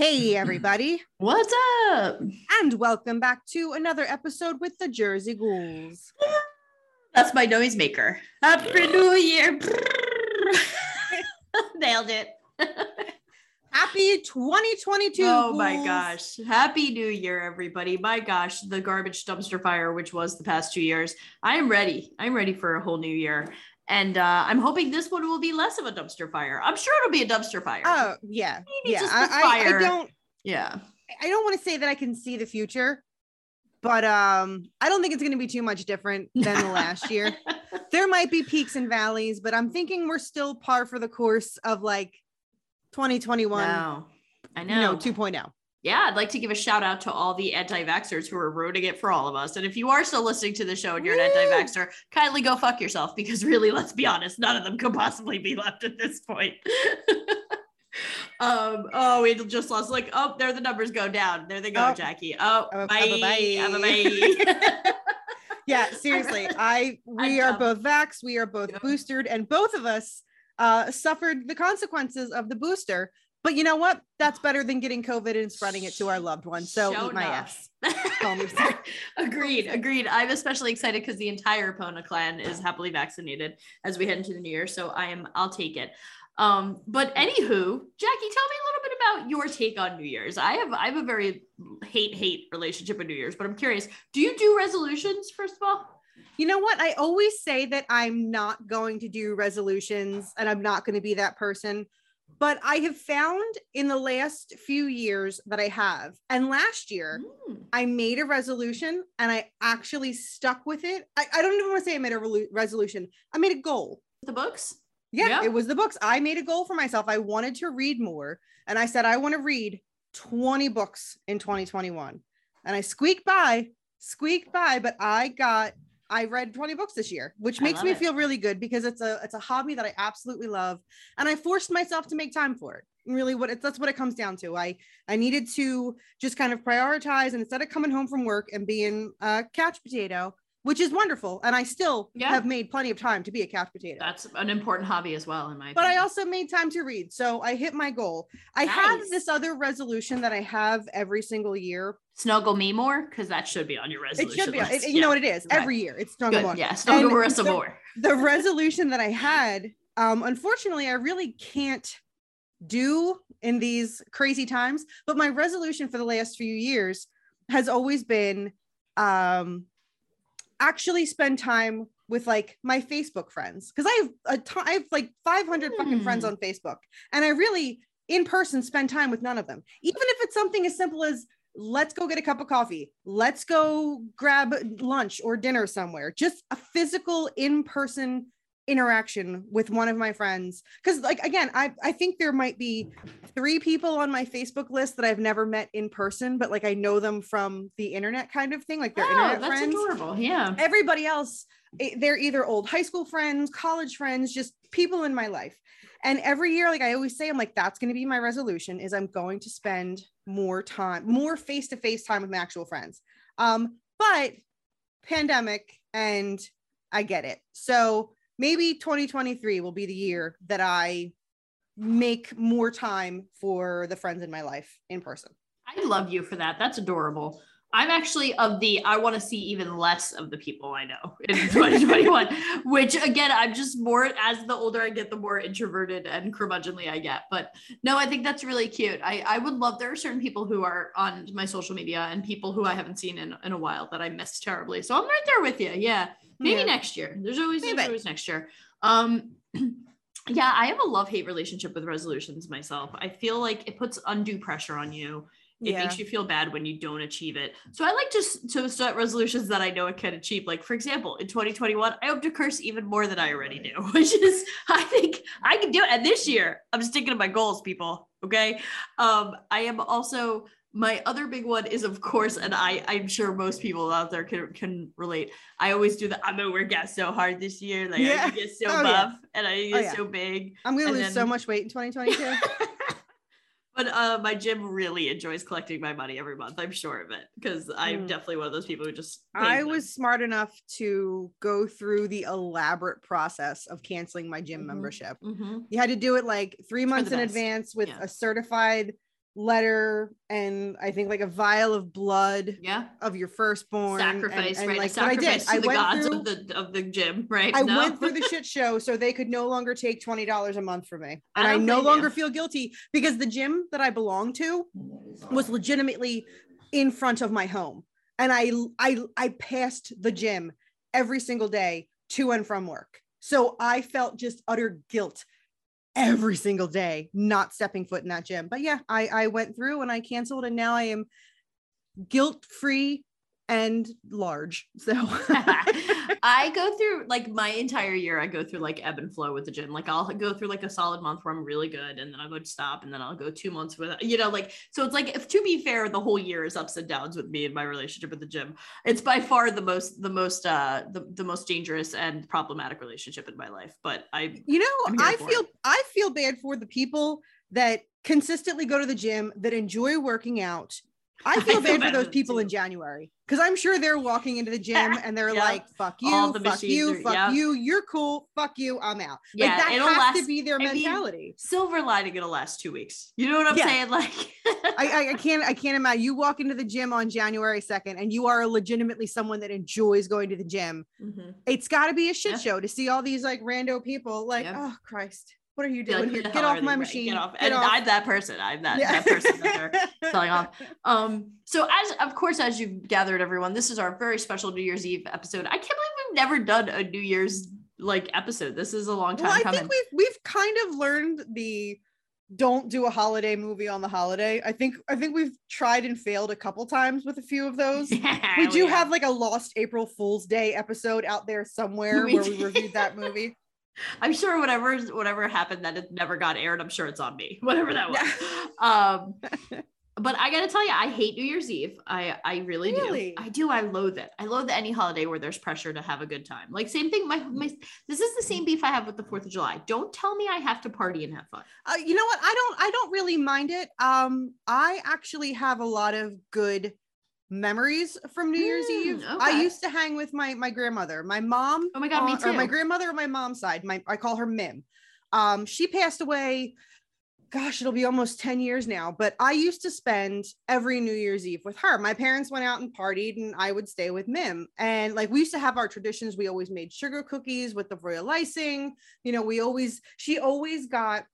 Hey, everybody, What's up? and welcome back to another episode with the Jersey Ghouls. That's my noisemaker. Happy New Year. Nailed it. Happy 2022. oh my gosh. Happy New Year, everybody. My gosh, the garbage dumpster fire, which was the past two years. I am ready. I'm ready for a whole new year. And uh, I'm hoping this one will be less of a dumpster fire. I'm sure it'll be a dumpster fire. Oh, yeah. Maybe Yeah. I, I, I don't yeah. I don't want to say that I can see the future, but um I don't think it's going to be too much different than the last year. There might be peaks and valleys, but I'm thinking we're still par for the course of like 2021, No. I know. you know, oh. 2.0. yeah, I'd like to give a shout out to all the anti vaxxers who are ruining it for all of us. And if you are still listening to the show and you're an anti vaxxer, kindly go fuck yourself because really, let's be honest, none of them could possibly be left at this point. um, oh, we just lost like, oh, there the numbers go down. There they go, Oh. Jackie. Oh, Oh, bye. Have a bye. Yeah, seriously. I we are both vaxxed, we are both Yeah. boosted, and both of us uh suffered the consequences of the booster. But you know what? That's better than getting COVID and spreading it to our loved ones. So Show eat my ass. Call me sorry. agreed, agreed. I'm especially excited because the entire Pona clan is happily vaccinated as we head into the new year. So I am, I'll take it. Um, but anywho, Jackie, tell me a little bit about your take on New Year's. I have I have a very hate hate relationship with New Year's, but I'm curious. Do you do resolutions first of all? You know what? I always say that I'm not going to do resolutions and I'm not going to be that person. But I have found in the last few years that I have, and last year, Mm. I made a resolution and I actually stuck with it. I, I don't even want to say I made a relu- resolution, I made a goal. The books? Yeah, Yeah. it was the books. I made a goal for myself. I wanted to read more. And I said, I want to read 20 books in 2021. And I squeaked by, squeaked by, but I got, I read 20 books this year, which makes me it. feel really good because it's a it's a hobby that I absolutely love. And I forced myself to make time for it. Really what it, that's what it comes down to. I I needed to just kind of prioritize and instead of coming home from work and being a couch potato, which is wonderful. And I still Yeah. have made plenty of time to be a couch potato That's an important hobby as well, in my but I also made time to read. So I hit my goal. I have this other resolution that I have every single year. Snuggle me more because that should be on your resolution. It should be, it- you Yeah. know what it is every year. It's snuggle Good. more. Yeah, snuggle Marissa so- more. The resolution that I had, um, unfortunately, I really can't do in these crazy times. But my resolution for the last few years has always been um, actually spend time with like my Facebook friends because I have a ton, I have like 500 fucking friends Hmm. on Facebook, and I really in person spend time with none of them. Even if it's something as simple as let's go get a cup of coffee, let's go grab lunch or dinner somewhere, just a physical in person interaction with one of my friends because like again I, I think there might be three people on my facebook list that i've never met in person but like i know them from the internet kind of thing like they're Oh, internet that's friends adorable. Yeah. everybody else they're either old high school friends college friends just people in my life and every year like i always say i'm like that's going to be my resolution is i'm going to spend more time more face-to-face time with my actual friends um but pandemic and i get it so maybe 2023 will be the year that i make more time for the friends in my life in person I love you for that. That's adorable. I'm actually of the I want to see even less of the people I know in 2021, which again, I'm just more as the older I get, the more introverted and curmudgeonly I get. But no, I think that's really cute. I, I would love there are certain people who are on my social media and people who I haven't seen in, in a while that I miss terribly. So I'm right there with you. Yeah. Maybe Yeah. next year. There's always there's always next year. Um yeah, I have a love-hate relationship with resolutions myself. I feel like it puts undue pressure on you It Yeah. makes you feel bad when you don't achieve it. So I like just to set resolutions that I know I can achieve. Like for example, in 2021, I hope to curse even more than I already do, which is I think I can do it. And this year, I'm sticking to my goals, people. Okay. Um, I am also my other big one is of course, and I I'm sure most people out there can can relate. I always do that. I'm gonna work out so hard this year. Like I Yeah. to get so Oh, yeah. buff and I to Oh, get yeah. so big. I'm gonna And lose so much weight in 2022. but uh my gym really enjoys collecting my money every month. I'm sure of it because I'm Mm. definitely one of those people who just. I them. was smart enough to go through the elaborate process of canceling my gym Mhm. membership. Mhm. You had to do it like three months in best. advance with Yeah. a certified letter and I think like a vial of blood Yeah. of your firstborn. Sacrifice, and, right? like, but I did. sacrifice to I the gods through, of the of the gym, right? I No? went through the shit show so they could no longer take twenty dollars a month from me, and I, don't no longer you. feel guilty because the gym that I belonged to was legitimately in front of my home, and I I I passed the gym every single day to and from work, so I felt just utter guilt every single day not stepping foot in that gym. But yeah, I I went through and I canceled, and now I am guilt free and large. So I go through like my entire year. I go through like ebb and flow with the gym. Like I'll go through like a solid month where I'm really good, and then I'll go to stop, and then I'll go two months with you know like so. It's like if to be fair, the whole year is ups and downs with me and my relationship with the gym. It's by far the most the most uh the, the most dangerous and problematic relationship in my life. But I you know i feel it. i feel bad for the people that consistently go to the gym that enjoy working out i I feel feel bad for those people in january because i'm sure they're walking into the gym and they're Yeah. like fuck you fuck you are- fuck yeah. you you're cool fuck you i'm out Yeah, like that it'll has last- to be their I mean, mentality silver lining it'll last two weeks. You know what I'm Yeah. saying? Like I, I, I can't I can't imagine you walk into the gym on January 2nd and you are legitimately someone that enjoys going to the gym. Mhm. It's got to be a shit show to see all these like rando people like oh Christ what are you Be like, doing here? Get off my machine. Get off. Get and off. I'm that person. I'm that, Yeah. that person that they're selling off. Um, so as of course, as you've gathered everyone, this is our very special New Year's Eve episode. I can't believe we've never done a New Year's like episode. This is a long time well, I coming. think we've we've kind of learned the don't do a holiday movie on the holiday. I think I think we've tried and failed a couple times with a few of those. we Oh, do yeah. have like a lost April Fool's Day episode out there somewhere We where we reviewed that movie. I'm sure whatever whatever happened that it never got aired. I'm sure it's on me. Whatever that was. um, but I gotta tell you, I hate New Year's Eve. I I really, Really? do. I do. I loathe it. I loathe any holiday where there's pressure to have a good time. Like same thing. My, my this is the same beef I have with the Fourth of July. Don't tell me I have to party and have fun. Uh, you know what? I don't I don't really mind it. Um, I actually have a lot of good memories from New Year's Mm, Eve. I used to hang with my my grandmother, my mom. Oh my God, me too. Or my grandmother on my mom's side. My I call her Mim. Um, she passed away. Gosh, it'll be almost 10 years now, but I used to spend every New Year's Eve with her. My parents went out and partied, and I would stay with Mim. And like we used to have our traditions. We always made sugar cookies with the royal icing. You know, we always, she always got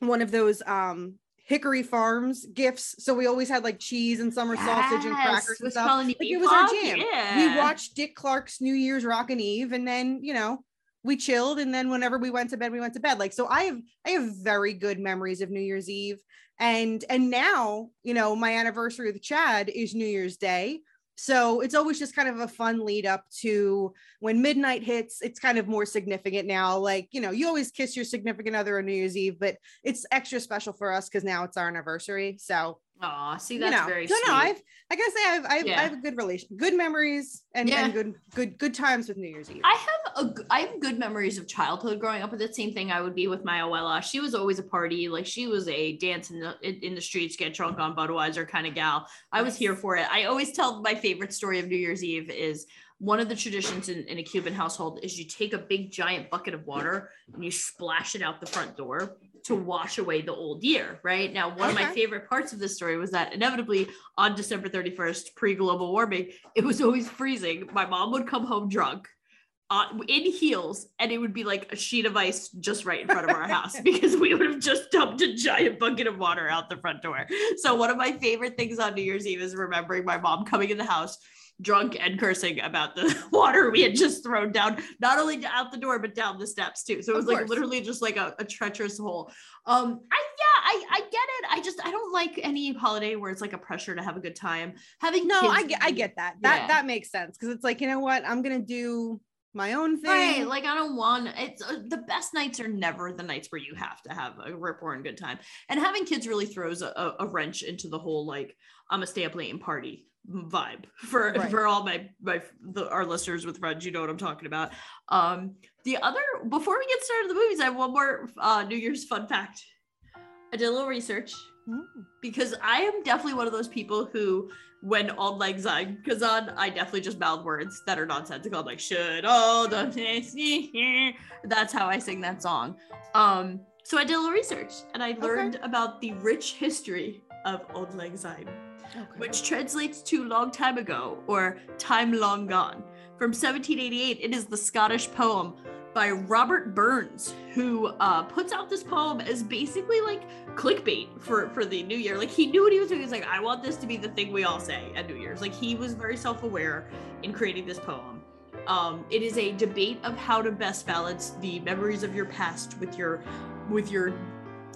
one of those um Hickory Farms gifts. So we always had like cheese and summer sausage and crackers and stuff. Like, it was our jam. We watched Dick Clark's New Year's Rockin' Eve, and then you know we chilled, and then whenever we went to bed, we went to bed. Like so, I have I have very good memories of New Year's Eve, and and now you know my anniversary with Chad is New Year's Day. So it's always just kind of a fun lead up to when midnight hits. It's kind of more significant now. Like, you know, you always kiss your significant other on New Year's Eve, but it's extra special for us because now it's our anniversary. So, Aw, see you that's know, very so sweet. no, I've, like I say, I've, I've, Yeah. I have a good relation, good memories and, Yeah. and good, good, good times with New Year's Eve. I have a I have good memories of childhood growing up with the same thing I would be with my Abuela. She was always a party, like she was a dance in the in the streets, get drunk on Budweiser kind of gal. I was here for it. I always tell my favorite story of New Year's Eve is one of the traditions in, in a Cuban household is you take a big giant bucket of water and you splash it out the front door to wash away the old year, right? Now, one of my favorite parts of this story was that inevitably on December 31st, pre global warming, it was always freezing. My mom would come home drunk uh, in heels and it would be like a sheet of ice just right in front of our house because we would have just dumped a giant bucket of water out the front door. So one of my favorite things on New Year's Eve is remembering my mom coming in the house drunk and cursing about the water we had just thrown down, not only out the door, but down the steps too. So it was like literally just like a, a treacherous hole. Um, I yeah, I I get it. I just I don't like any holiday where it's like a pressure to have a good time. Having No, kids I get I get that. That Yeah. that makes sense because it's like, you know what? I'm gonna do my own thing. Right, like I don't want it's uh, the best nights are never the nights where you have to have a rip roaring good time, and having kids really throws a, a- a wrench into the whole like I'm gonna stay up late and party vibe for Right. for all my my the, our listeners with friends. You know what I'm talking about. Um, the other before we get started with the movies, I have one more uh, New Year's fun fact. I did a little research Mm. because I am definitely one of those people who, when Auld Lang Syne goes on, I definitely just mouth words that are nonsensical. I'm like, should all the here. That's how I sing that song. Um, so I did a little research and I learned about the rich history of Auld Lang Syne, Okay. which translates to long time ago or time long gone. From 1788, it is the Scottish poem by Robert Burns, who uh, puts out this poem as basically like clickbait for for the new year. Like he knew what he was doing. He's like, I want this to be the thing we all say at New Year's. Like he was very self-aware in creating this poem. Um, it is a debate of how to best balance the memories of your past with your with your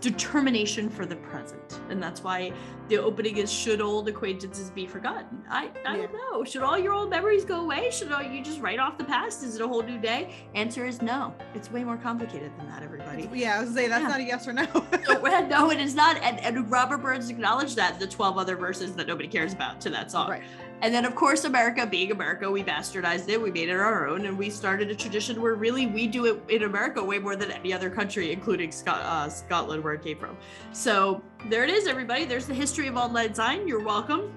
determination for the present. And that's why the opening is should old acquaintances be forgotten? I i don't know. Should all your old memories go away? Should all you just write off the past? Is it a whole new day? Answer is no. It's way more complicated than that everybody. Yeah, I was say that's Yeah. not a yes or no. so, no it is not. And, and robert burns acknowledged that the 12 other verses that nobody cares about to that song. Right. And then, of course, America being America, we bastardized it, we made it our own, and we started a tradition where really we do it in America way more than any other country, including Scot- uh, Scotland, where it came from. So there it is, everybody. There's the history of Lang Syne. You're welcome.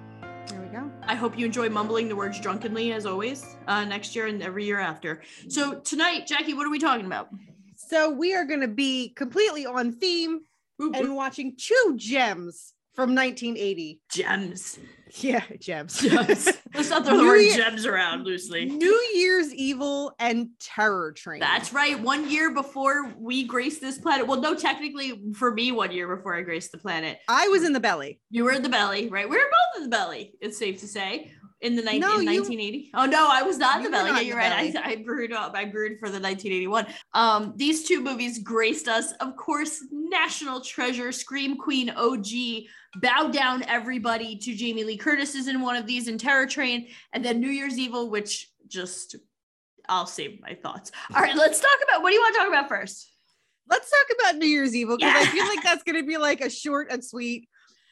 There we go. I hope you enjoy mumbling the words drunkenly, as always, uh, next year and every year after. So tonight, Jackie, what are we talking about? So we are gonna be completely on theme Ooh, and watching two gems from 1980. gems. Yeah, gems. Gems. Let's not throw the word Year- gems around loosely. New Year's Evil and Terror Train. That's right. One year before we graced this planet. Well, no, technically for me, one year before I graced the planet. I was in the belly. You were in the belly, right? We were both in the belly. It's safe to say. In the ni- No, in you- 1980. Oh no, I was not in You the were belly. not Yeah, in you're the right. I, I brewed up. I brewed for the 1981. Um, these two movies graced us. Of course, national treasure, Scream Queen OG, Bow Down Everybody to Jamie Lee Curtis is in one of these in Terror Train, and then New Year's Evil, which just I'll save my thoughts. All right, let's talk about what do you want to talk about first? Let's talk about New Year's Evil because I feel like that's gonna be like a short and sweet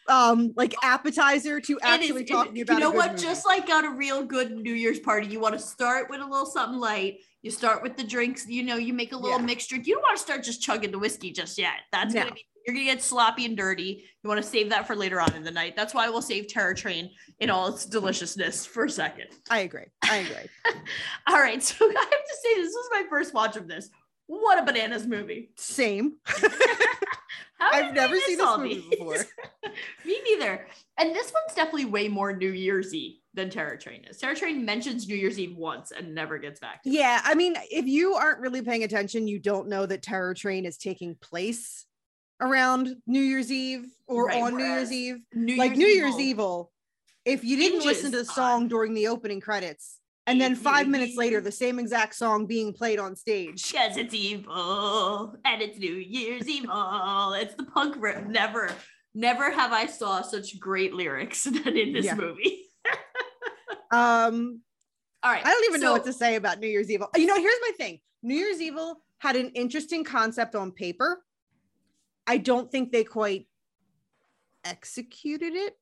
um like appetizer to actually it- talking about You know what? movie. Just like on a real good New Year's party, you want to start with a little something light. You start with the drinks. You know, you make a little Yeah. mixed drink. You don't want to start just chugging the whiskey just yet. That's No. gonna be you're gonna get sloppy and dirty. You want to save that for later on in the night. That's why we'll save Terror Train in all its deliciousness for a second. I agree. I agree. All right, so I have to say this was my first watch of this. What a bananas movie! Same. I've never seen this movie these? before. Me neither. And this one's definitely way more New Year's Eve than Terror Train is. Terror Train mentions New Year's Eve once and never gets back. to it. Yeah, I mean, if you aren't really paying attention, you don't know that Terror Train is taking place around New Year's Eve or Right, on New Year's Eve. New like New Year's Evil- Evil, if you didn't listen to the song during the opening credits, and then five minutes later, the same exact song being played on stage. Because it's evil and it's New Year's evil. It's the punk rip. Never, never have I saw such great lyrics than in this Yeah. movie. Um, All right. I don't even know what to say about New Year's Evil. You know, here's my thing New Year's Evil had an interesting concept on paper. I don't think they quite executed it.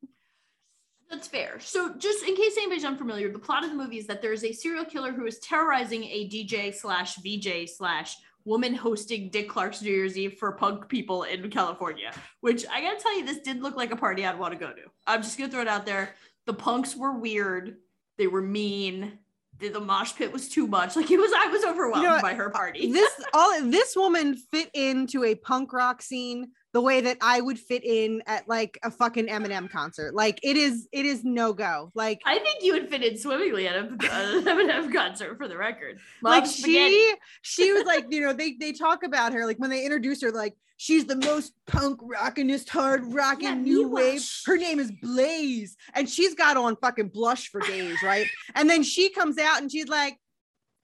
That's fair. So, just in case anybody's unfamiliar, the plot of the movie is that there is a serial killer who is terrorizing a DJ slash VJ slash woman hosting Dick Clark's New Year's Eve for punk people in California. Which I gotta tell you, this did look like a party I'd want to go to. I'm just gonna throw it out there. The punks were weird. They were mean. The, the mosh pit was too much. Like it was, I was overwhelmed You know, by her party. This all this woman fit into a punk rock scene the way that I would fit in at like a fucking Eminem concert. Like it is, it is no go. Like I think you would fit in swimmingly at a, an Eminem concert for the record. like spaghetti. she she was like you know they they talk about her like when they introduce her like she's the most punk rockinest hard rocking Yeah, new wave her name is blaze and she's got on fucking blush for days right and then she comes out and she's like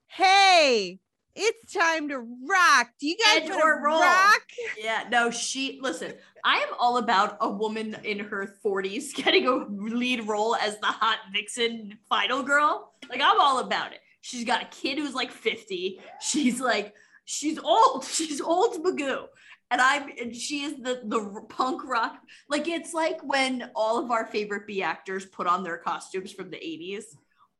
hey It's time to rock. Do you guys wanna roll. rock? Yeah, no, she listen. I am all about a woman in her 40s getting a lead role as the hot vixen final girl. Like I'm all about it. She's got a kid who's like 50. She's like she's old. She's old Magoo. And I'm and she is the the punk rock. Like it's like when all of our favorite B actors put on their costumes from the 80s.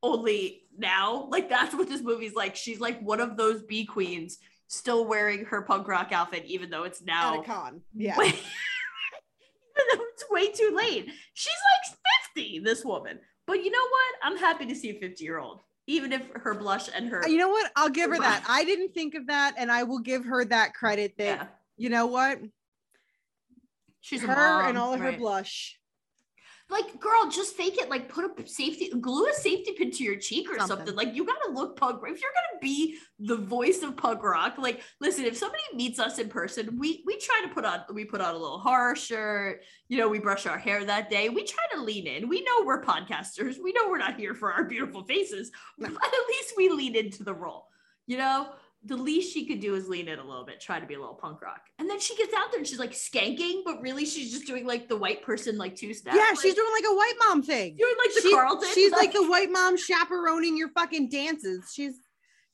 Only now, like that's what this movie's like. She's like one of those B queens still wearing her punk rock outfit, even though it's now At a con. Yeah. way, even though it's way too late. She's like 50, this woman. But you know what? I'm happy to see a 50 year old, even if her blush and her. You know what? I'll give her that. I didn't think of that, and I will give her that credit that yeah, you know what? she's her mom, and all of her blush. Like, girl, just fake it. Like, put a safety, glue a safety pin to your cheek or something. Something. Like, you gotta look punk. If you're gonna be the voice of punk rock, like, listen, if somebody meets us in person, we we try to put on we put on a little horror shirt. You know, we brush our hair that day. We try to lean in. We know we're podcasters. We know we're not here for our beautiful faces, No. but at least we lean into the role. You know, the least she could do is lean in a little bit, try to be a little punk rock. And then she gets out there and she's like skanking, but really she's just doing like the white person like two step. Yeah, she's doing like a white mom thing. doing like the She- Carlton. She's like the white mom chaperoning your fucking dances. She's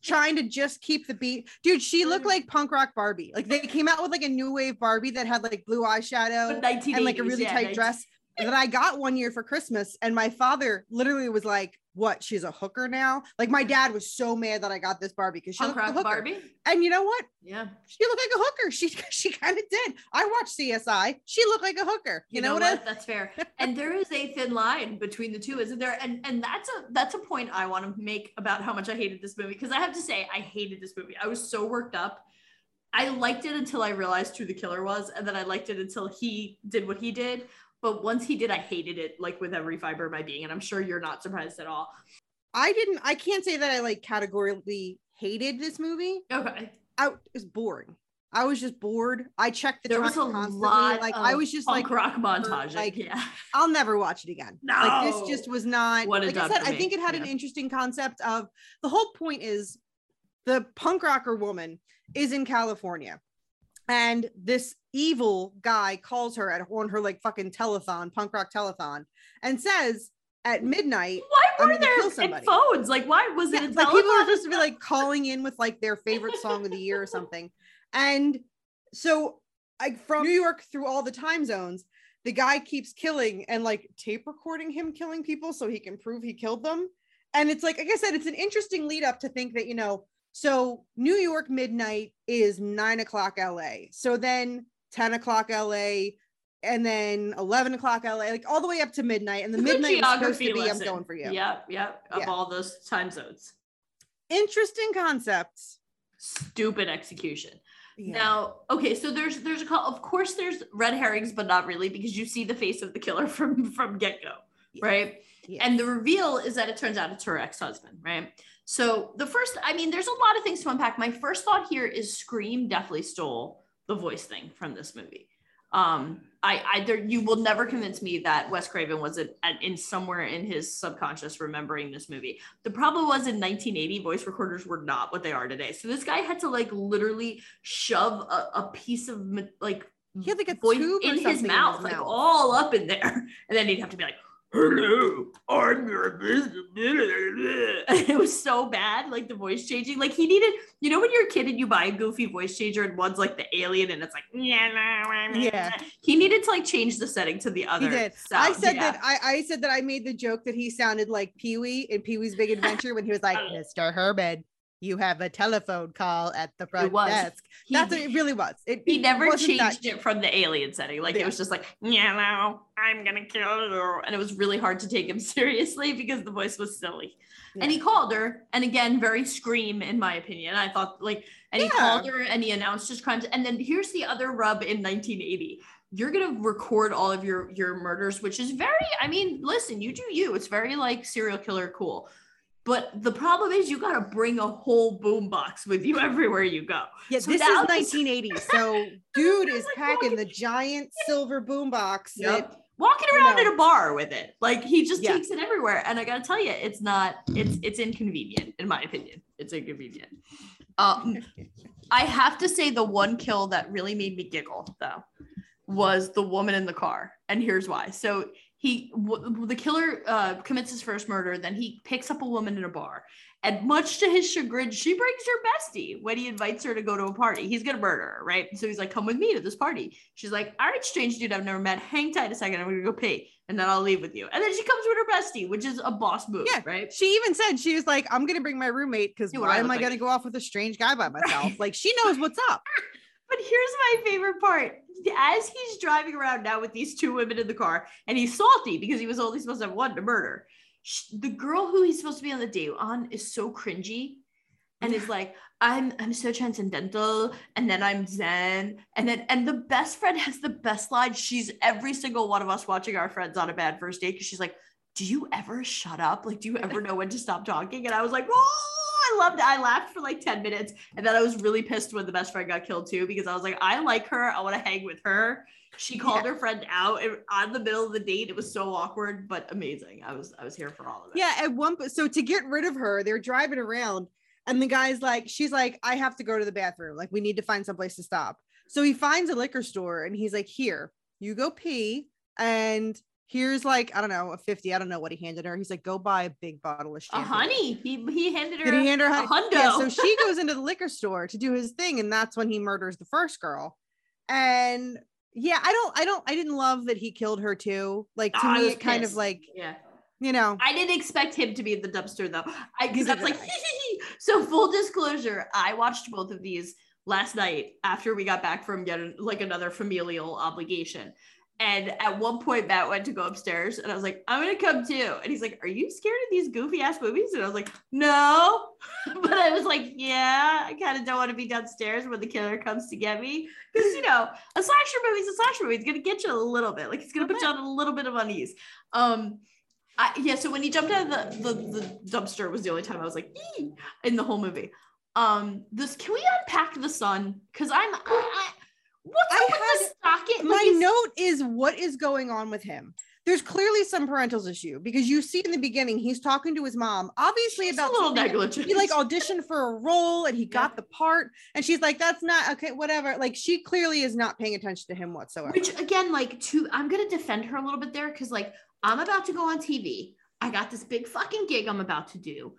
trying to just keep the beat. Dude, she looked Mm. like punk rock Barbie. Like they came out with like a new wave Barbie that had like blue eyeshadow and like a really yeah, tight 19 dress that I got one year for Christmas. And my father literally was like, What? She's a hooker now? Like my dad was so mad that I got this Barbie because she punk looked like a hooker. Barbie. And you know what? Yeah. She looked like a hooker. She she kind of did. I watched CSI. She looked like a hooker. You, know, what? I- That's fair. and there is a thin line between the two, isn't there? And and that's a that's a point I want to make about how much I hated this movie because I have to say I hated this movie. I was so worked up. I liked it until I realized who the killer was, and then I liked it until he did what he did. But once he did, I hated it like with every fiber of my being, and I'm sure you're not surprised at all. I didn't. I can't say that I like categorically hated this movie. Okay. I it was boring. I was just bored. I checked the There was a constantly. lot Like I was just like, rock montage. like, yeah. I'll never watch it again. Like this just was not. What like I said, I think it had an interesting concept of the whole point is the punk rocker woman is in California, and this evil guy calls her at on her like fucking telethon, punk rock telethon, and says at midnight Why were there kill in somebody. phones? Like, why was yeah, it? like people are supposed to be like calling in with like their favorite song of the year or something. And so like from New York through all the time zones, the guy keeps killing and like tape recording him killing people so he can prove he killed them. And it's like, like I said, it's an interesting lead up to think that, you know, so New York midnight is nine o'clock LA. So then 10 o'clock LA and then 11 o'clock LA, like all the way up to midnight. And the a midnight is supposed to geography be, I'm going for you. Yep, yep. Of Yeah. all those time zones. Interesting concepts. Stupid execution. Yeah. Now, okay, so there's there's a call. Of course, there's red herrings, but not really because you see the face of the killer from from get go, Yeah. right? Yeah. And the reveal is that it turns out it's her ex husband, right? So the first, I mean, there's a lot of things to unpack. My first thought here is Scream definitely stole the voice thing from this movie. Um, I, I, there, you will never convince me that Wes Craven was in, in somewhere in his subconscious remembering this movie. The problem was in 1980, voice recorders were not what they are today. So this guy had to like literally shove a, a piece of like He had like a voice tube in his something in mouth, like all up in there, and then he'd have to be like, "Hello, I'm your business." it was so bad, like the voice changing. Like he needed, you know, when you're a kid and you buy a goofy voice changer, and one's like the alien, and it's like, yeah, Yeah. He needed to like change the setting to the other. He did. I said yeah. that I, I said that I made the joke that he sounded like Pee Wee in Pee Wee's Big Adventure when he was like, Mr. Herman, you have a telephone call at the front desk. He- That's what it really was. It, he never wasn't that- changed it from the alien setting. Like Yeah. it was just like, yeah, no, I'm gonna kill you. And it was really hard to take him seriously because the voice was silly. And he called her, and again, very scream, in my opinion. I thought like, and he Yeah. called her and he announced his crimes. And then here's the other rub in 1980. You're gonna record all of your your murders, which is very, I mean, listen, you do you. It's very like serial killer cool. But the problem is you gotta bring a whole boombox with you everywhere you go. Yeah, So this is now this- 1980. So dude is like packing walking- the giant silver boombox. that- walking you around know. in a bar with it like he just Yeah. takes it everywhere and i gotta tell you it's not it's it's inconvenient in my opinion it's inconvenient Um, I have to say the one kill that really made me giggle though was the woman in the car, and here's why. So he, w- the killer, uh, commits his first murder. Then he picks up a woman in a bar, and much to his chagrin, she brings her bestie when he invites her to go to a party. He's gonna murder her, right? So he's like, "Come with me to this party." She's like, "All right, strange dude I've never met. Hang tight a second. I'm gonna go pee, and then I'll leave with you." And then she comes with her bestie, which is a boss move, Yeah. right? She even said she was like, "I'm gonna bring my roommate because I why am I like. gonna go off with a strange guy by myself?" Like she knows what's up. But here's my favorite part. As he's driving around now with these two women in the car, and he's salty because he was only supposed to have one to murder. The girl who he's supposed to be on the date on is so cringy and is like, I'm I'm so transcendental, and then I'm Zen, and then and the best friend has the best line. She's every single one of us watching our friends on a bad first date because she's like, Do you ever shut up? Like, do you ever know when to stop talking? And I was like, Oh, I loved it. I laughed for like 10 minutes. And then I was really pissed when the best friend got killed too, because I was like, I like her. I want to hang with her. She called her friend out and on the middle of the date. It was so awkward, but amazing. I was I was here for all of it. Yeah, at one point, so to get rid of her, they're driving around, and the guy's like, she's like, I have to go to the bathroom. Like, we need to find someplace to stop. So he finds a liquor store, and he's like, Here, you go pee, and here's like, I don't know, a 50. I don't know what he handed her. He's like, Go buy a big bottle of A honey. He he handed her, Did he hand her a honey? hundo. Yeah, so she goes into the liquor store to do his thing, and that's when he murders the first girl. And yeah, I don't, I don't, I didn't love that he killed her too. Like to Oh, me, it kind of like, yeah. you know, I didn't expect him to be in the dumpster though. I because Neither like, so full disclosure, I watched both of these last night after we got back from getting like another familial obligation. And at one point, Matt went to go upstairs, and I was like, "I'm gonna come too." And he's like, "Are you scared of these goofy ass movies?" And I was like, "No," but I was like, "Yeah, I kind of don't want to be downstairs when the killer comes to get me, because you know, a slasher movie's a slasher movie. It's gonna get you a little bit, like it's gonna put you on a little bit of unease." Um, I, yeah, so when he jumped out of the, the, the dumpster was the only time I was like, "Ee," in the whole movie. Um, this can we unpack the sun? Because I'm, I, I, what's I up with the socket? my Like, note is what is going on with him there's clearly some parental issue because you see in the beginning he's talking to his mom obviously she's about a little negligent. he like auditioned for a role and he got the part and she's like that's not okay whatever like she clearly is not paying attention to him whatsoever Which again, like, to I'm gonna defend her a little bit there because like I'm about to go on TV. I got this big fucking gig I'm about to do.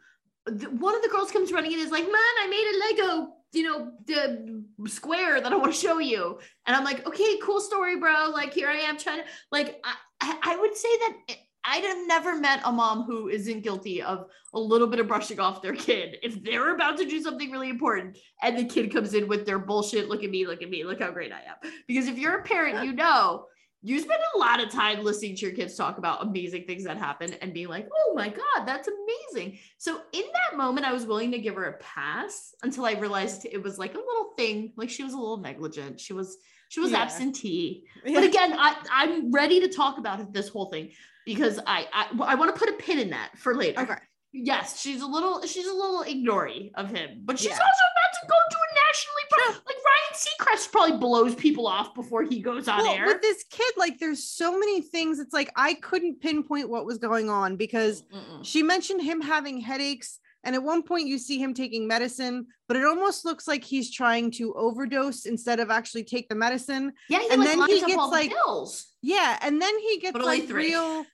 One of the girls comes running in and is like, "Man, I made a Lego, you know, the square that I want to show you." And I'm like, "Okay, cool story, bro. Like, here I am trying to like." I, I would say that. I'd have never met a mom who isn't guilty of a little bit of brushing off their kid if they're about to do something really important and the kid comes in with their bullshit. Look at me, look at me, look how great I am. Because if you're a parent, you know you spend a lot of time listening to your kids talk about amazing things that happen and being like, oh my God, that's amazing. So in that moment, I was willing to give her a pass until I realized it was like a little thing, like she was a little negligent. She was she was Yeah. absentee. But again, I, I'm ready to talk about this whole thing because I I, I want to put a pin in that for later. okay Yes, she's a little she's a little ignory of him, but she's Yeah. also about to go to a nationally pro- like Ryan Seacrest probably blows people off before he goes on well, air. with this kid like there's so many things it's like i couldn't pinpoint what was going on because Mm-mm. she mentioned him having headaches and at one point you see him taking medicine but it almost looks like he's trying to overdose instead of actually take the medicine Yeah, and like then he gets, like- pills. yeah and then he gets But like real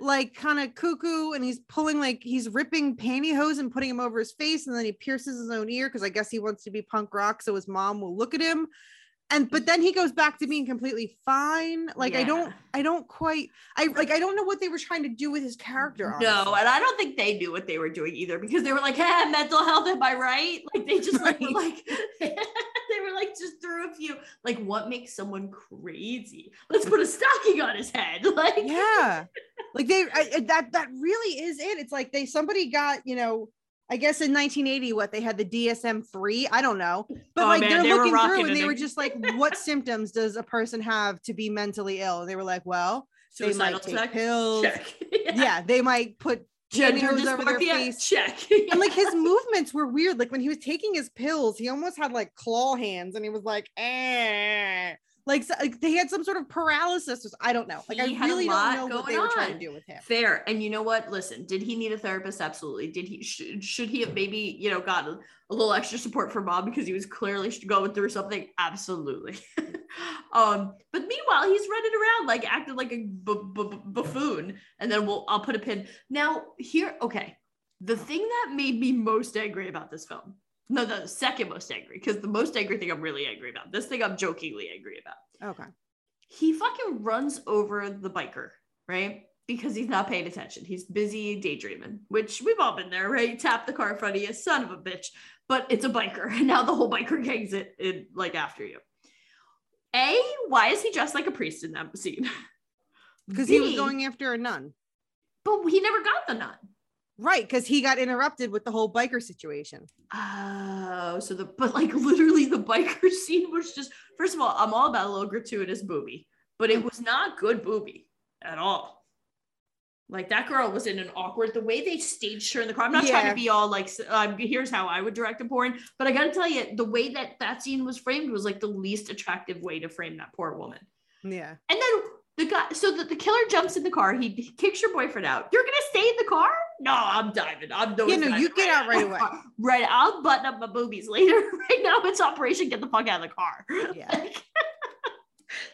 like kind of cuckoo and he's pulling like he's ripping pantyhose and putting him over his face and then he pierces his own ear because i guess he wants to be punk rock so his mom will look at him and but then he goes back to being completely fine like i don't i don't quite i like i don't know what they were trying to do with his character No, and I don't think they knew what they were doing either because they were like, "Hey, mental health, am I right?" Like they just like Right. like they were like just threw a few like what makes someone crazy? Let's put a stocking on his head. Like yeah like they I- that that really is it it's like they somebody got you know i guess in 1980 what they had the dsm-3 i don't know but Oh, like man, they're they were looking through and they were just like what symptoms does a person have to be mentally ill and they were like well they might take check. pills Check. yeah. they might put Gender over their face Check. and like his movements were weird like when he was taking his pills he almost had like claw hands and he was like eh. Like, like they had some sort of paralysis. I don't know. Like He I really don't know what they were trying to do with him. Fair. And you know what? Listen, did he need a therapist? Absolutely. Did he should, should he have maybe, you know, gotten a little extra support from mom because he was clearly going through something? Absolutely. um, but meanwhile, he's running around like acting like a b- b- buffoon. And then we'll I'll put a pin. Now, here, okay. The thing that made me most angry about this film. No, the second most angry, because the most angry thing I'm really angry about. This thing I'm jokingly angry about Okay. he fucking runs over the biker, right? Because he's not paying attention. He's busy daydreaming, which we've all been there, right? Tap the car in front of you, son of a bitch. But it's a biker, and now the whole biker gang's it, it like after you. A, why is he dressed like a priest in that scene? Because he was going after a nun. but he never got the nun. Right, because he got interrupted with the whole biker situation. Oh, so the but like literally the biker scene was just first of all, I'm all about a little gratuitous booby, but it was not good booby at all. Like that girl was in an awkward the way they staged her in the car. I'm not trying to be all like um, here's how I would direct a porn, but I got to tell you the way that that scene was framed was like the least attractive way to frame that poor woman. Yeah. And then the guy, so that the killer jumps in the car, he, he kicks your boyfriend out. You're gonna stay in the car? No, I'm diving. I'm no. Yeah, no, you get out right away. Right, I'll button up my boobies later. right now, it's Operation Get the Fuck Out of the Car. Yeah. Like-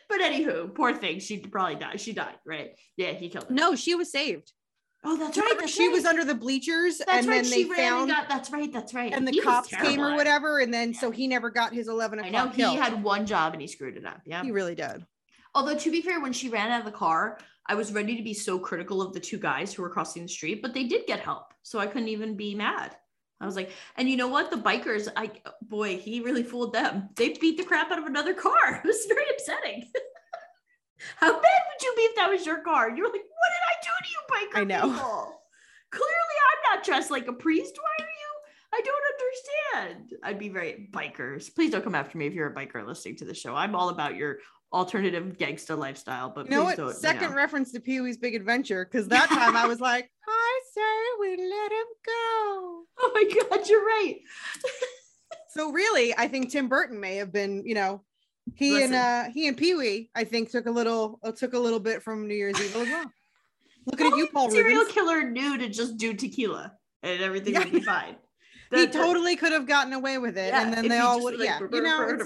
but anywho, poor thing. She probably died. She died, right? Yeah, he killed her. No, she was saved. Oh, that's right. That's she right. was under the bleachers, That's and right. then she they ran found, and got. That's right. That's right. and the He cops came or whatever, and then so he never got his eleven I o'clock know kill. he had one job and he screwed it up. Yeah. He really did. Although to be fair, when she ran out of the car, I was ready to be so critical of the two guys who were crossing the street, but they did get help, so I couldn't even be mad. I was like, and you know what? The bikers, I boy, he really fooled them. They beat the crap out of another car. It was very upsetting. How bad would you be if that was your car? You're like, what did I do to you, biker I know. people? Clearly, I'm not dressed like a priest. Why are you? I don't understand. I'd be very bikers. Please don't come after me if you're a biker listening to the show. I'm all about your alternative gangsta lifestyle, but You know what? Second know. reference to Pee Wee's Big Adventure, because that time I was like, I say we let him go. Oh my god, you're right. So really, I think Tim Burton may have been, you know, he and uh he and Pee Wee, I think took a little uh, took a little bit from New Year's Evil as well. Looking at you, Paul Serial Reubens. killer knew to just do tequila and everything would be fine. He totally could have gotten away with it, and then they all would, like, yeah, you know,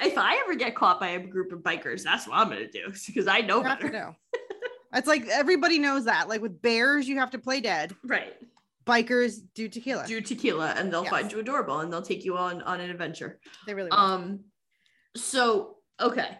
if I ever get caught by a group of bikers, that's what I'm gonna do because I know you have to better. know. It's like everybody knows that. Like with bears, you have to play dead. Right. Bikers do tequila. Do tequila and they'll Yes. find you adorable and they'll take you on on an adventure. They really will. Um, so okay,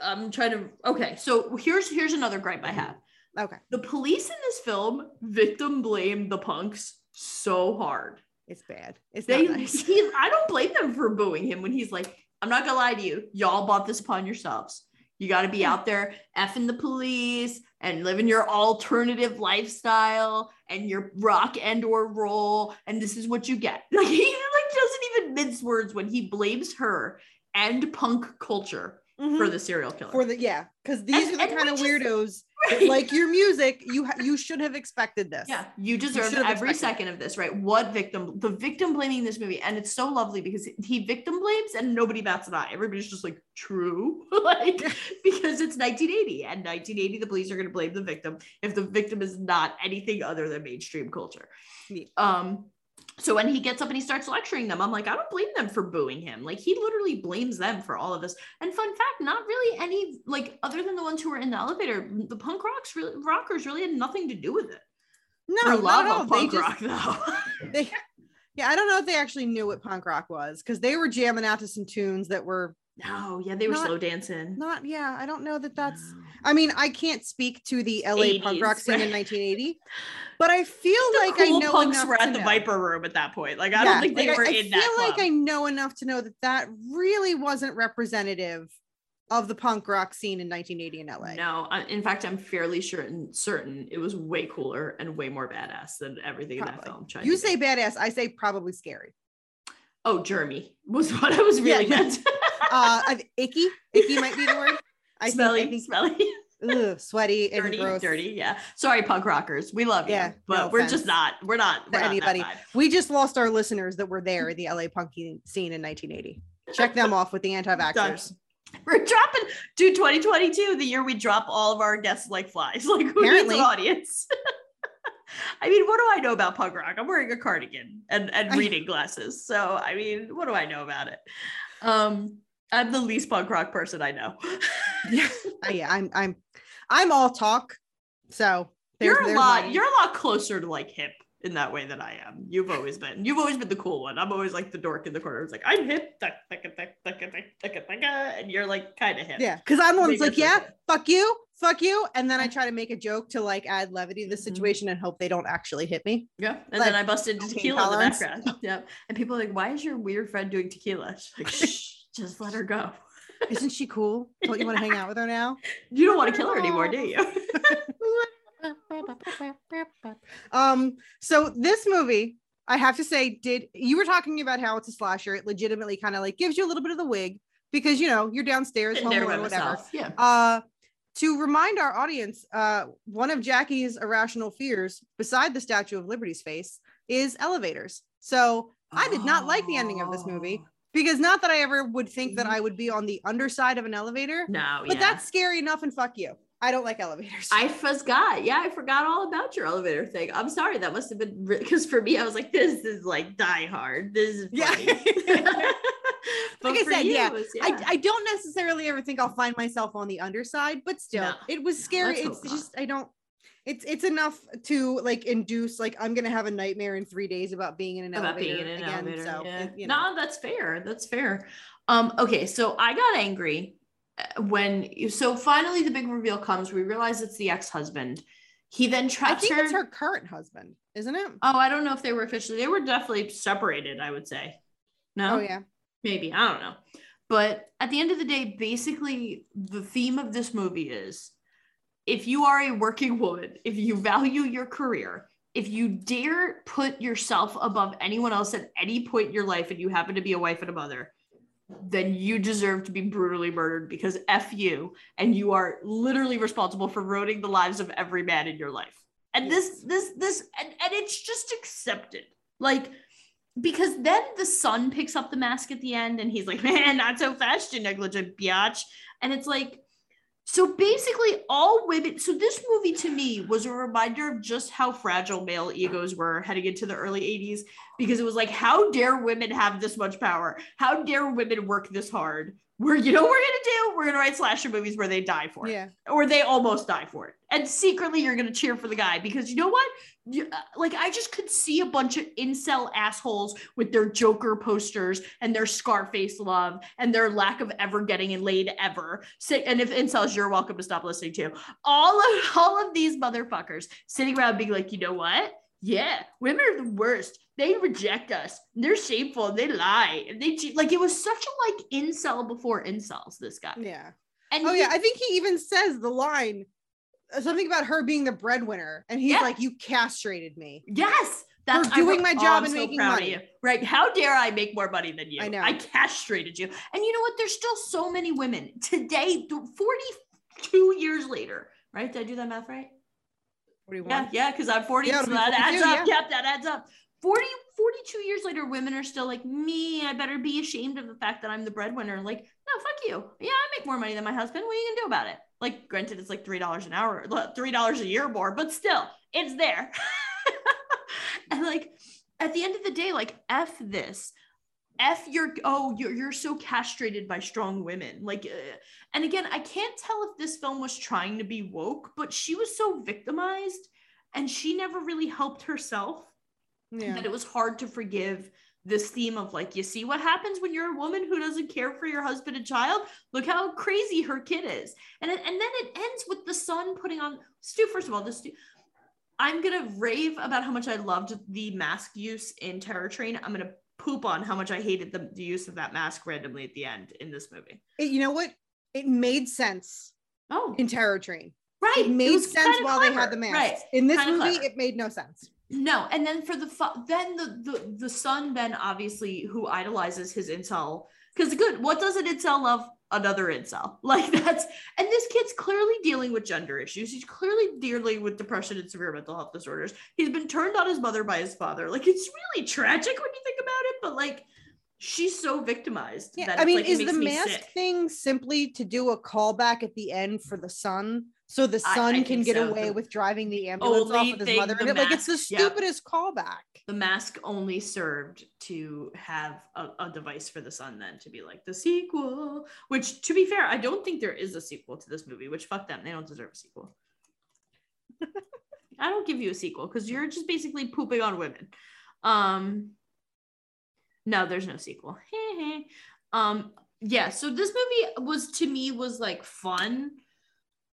I'm trying to. Okay, so here's here's another gripe I have. okay, The police in this film victim blame the punks so hard. it's bad. It's They, nice. he, I don't blame them for booing him when he's like, "I'm not gonna lie to you, y'all bought this upon yourselves. You got to be out there effing the police and living your alternative lifestyle and your rock and or roll, and this is what you get." Like he like doesn't even mince words when he blames her and punk culture Mhm. for the serial killer. for the yeah, because these And- are the kind of weirdos Right. like your music. You ha- you should have expected this. Yeah, you deserve have every second of this, right? What victim? The victim blaming this movie, and it's so lovely because he victim blames and nobody bats an eye. Everybody's just like, true, like because it's 1980, and 1980, the police are going to blame the victim if the victim is not anything other than mainstream culture. Um. So when he gets up and he starts lecturing them, I'm like, I don't blame them for booing him. Like he literally blames them for all of this. And fun fact, not really any like other than the ones who were in the elevator, the punk rocks really rockers really had nothing to do with it. No, I love a They punk just- rock though. they yeah i don't know if they actually knew what punk rock was because they were jamming out to some tunes that were no, yeah, they were Not- slow dancing. not yeah i don't know that that's i mean i can't speak to the la punk rock scene in 1980 but i feel The like i cool know punks enough were to at the know. Viper Room at that point. Like I Yeah, don't think they like, were I, I in feel that club. like i know enough to know that that really wasn't representative of the punk rock scene in 1980 in la no, I, in fact, I'm fairly sure and certain it was way cooler and way more badass than everything in that film. tried you to say badass i say probably scary oh, Jeremy was what I was really Yeah, meant. uh I- icky icky might be the word i smelly, think, I think smelly, ugh, sweaty dirty, gross dirty. Yeah. Sorry, punk rockers. We love Yeah, you, but no we're offense just not. We're not. We're not anybody. We just lost our listeners that were there in the LA punk scene in 1980. Check them off with the anti-vaxxers. We're dropping to 2022, the year we drop all of our guests like flies. Like who Apparently. needs an audience? I mean, what do I know about punk rock? I'm wearing a cardigan and, and reading glasses. So I mean, what do I know about it? Um, I'm the least punk rock person I know. yeah, yeah, I'm I'm I'm all talk. So there's, you're a lot, my- you're a lot closer to like hip in that way that I am. You've always been. You've always been the cool one. I'm always like the dork in the corner. It's like I'm hip, and you're like kind of hip. Yeah, because I'm the one's like, yeah, fuck you, fuck you, and then I try to make a joke to like add levity to the mm-hmm. situation mm-hmm. and hope they don't actually hit me. Yeah, and like, then I busted tequila in the background. yeah, and people are like, why is your weird friend doing tequila? She's like, shh, just let her go. Isn't she cool? Don't you want to hang out with her now? You don't want to kill her anymore, do you? Um, so this movie, I have to say, did you were talking about how it's a slasher? It legitimately kind of like gives you a little bit of the wig because you know you're downstairs, home alone, whatever. myself. Yeah. Uh, to remind our audience, uh, one of Jackie's irrational fears, beside the Statue of Liberty's face, is elevators. So I did not like the ending of this movie Oh. because not that I ever would think that. I would be on the underside of an elevator, No, but yeah. that's scary enough. And fuck you, I don't like elevators. I forgot. Yeah, I forgot all about your elevator thing. I'm sorry. That must have been because for me, I was like, this is like Die Hard. This is Yeah. funny. But Like I said, yeah, was- I, I don't necessarily ever think I'll find myself on the underside, but still, No. it was scary. let's It's just I don't. It's it's enough to like induce like I'm gonna have a nightmare in three days about being in an about elevator being in an again. elevator. so yeah. it- you know. No, that's fair. That's fair. Um, okay, so I got angry when so finally the big reveal comes. We realize it's the ex-husband. He then I traps think her. it's her current husband, isn't it? Oh, I don't know if they were officially. They were definitely separated. I would say. No. Oh yeah. maybe i don't know but at the end of the day basically the theme of this movie is if you are a working woman if you value your career if you dare put yourself above anyone else at any point in your life and you happen to be a wife and a mother then you deserve to be brutally murdered because F you and you are literally responsible for ruining the lives of every man in your life. And this, this, this, and, and it's just accepted. Like, because then the son picks up the mask at the end and he's like, man, not so fast, you negligent biatch. And it's like, so basically, all women. So this movie to me was a reminder of just how fragile male egos were heading into the early 80s because it was like, how dare women have this much power? How dare women work this hard? We're, you know, what we're gonna do. We're gonna write slasher movies where they die for it Yeah. or they almost die for it. And secretly, you're going to cheer for the guy because you know what? Uh, like, I just could see a bunch of incel assholes with their Joker posters and their Scarface love and their lack of ever getting laid ever. And if incels, you're welcome to stop listening too. All of all of these motherfuckers sitting around being like, you know what? Yeah, women are the worst. They reject us. They're shameful. They lie. They. Like it was such a like incel before incels. This guy. Yeah. And Oh he- yeah. I think he even says the line something about her being the breadwinner, and he's Yeah. like, "You castrated me." Yes. That's For doing my oh, job I'm and so making money. Right. How dare I make more money than you? I know. I castrated you. And you know what? There's still so many women today, 42 years later. Right? Did I do that math right? 41. Yeah, yeah, because I'm 40. Yeah, so that adds 42, up. yeah. Yep, that adds up. 40, 42 years later, women are still like, me, I better be ashamed of the fact that I'm the breadwinner. Like, no, fuck you. Yeah, I make more money than my husband. What are you gonna do about it? Like, granted, it's like $3 an hour, $3 a year more, but still, it's there. and like, at the end of the day, like, F this. F your oh you're you're so castrated by strong women like uh, and again I can't tell if this film was trying to be woke but she was so victimized and she never really helped herself Yeah. that it was hard to forgive this theme of like you see what happens when you're a woman who doesn't care for your husband and child look how crazy her kid is and it, and then it ends with the son putting on stu first of all this i'm gonna rave about how much i loved the mask use in terror train i'm gonna poop on how much i hated the, the use of that mask randomly at the end in this movie It- you know what? It made sense oh in Terror Train. right It made was sense while they had the mask right In this Kinda movie, clever. it made no sense. No, and then for the fu- then the the the son then obviously who idolizes his incel because good what does an incel love? Another incel. Like that's and this kid's clearly dealing with gender issues. He's clearly dealing with depression and severe mental health disorders. He's been turned on his mother by his father. Like it's really tragic when you think about it but like she's so victimized. Yeah, that I mean, like, is the me mask thing simply to do a callback at the end for the son, so the son I can get so. away The with driving the ambulance off with his mother? it, like, it's the mask- yeah. stupidest callback. the mask only served to have a, a device for the son then to be like the sequel which to be fair i don't think there is a sequel to this movie which fuck them they don't deserve a sequel i don't give you a sequel because you're just basically pooping on women um no there's no sequel um yeah so this movie was to me was like fun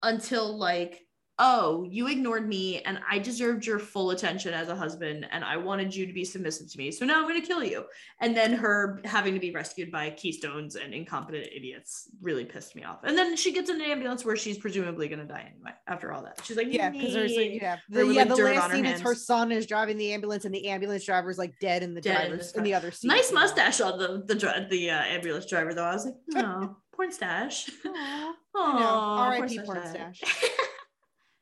until like oh, you ignored me and I deserved your full attention as a husband and I wanted you to be submissive to me. So now I'm going to kill you. And then her having to be rescued by keystones and incompetent idiots really pissed me off. And then she gets in an ambulance where she's presumably going to die anyway after all that. She's like, Yeah, because there's like, yeah, the, yeah, like, the last scene is her son is driving the ambulance and the ambulance driver is like dead in the Dead in driver's the in the other seat. nice mustache on the the, the uh, ambulance driver though. I was like, no, porn stash. Aw, I know. R.I.P. porn stash.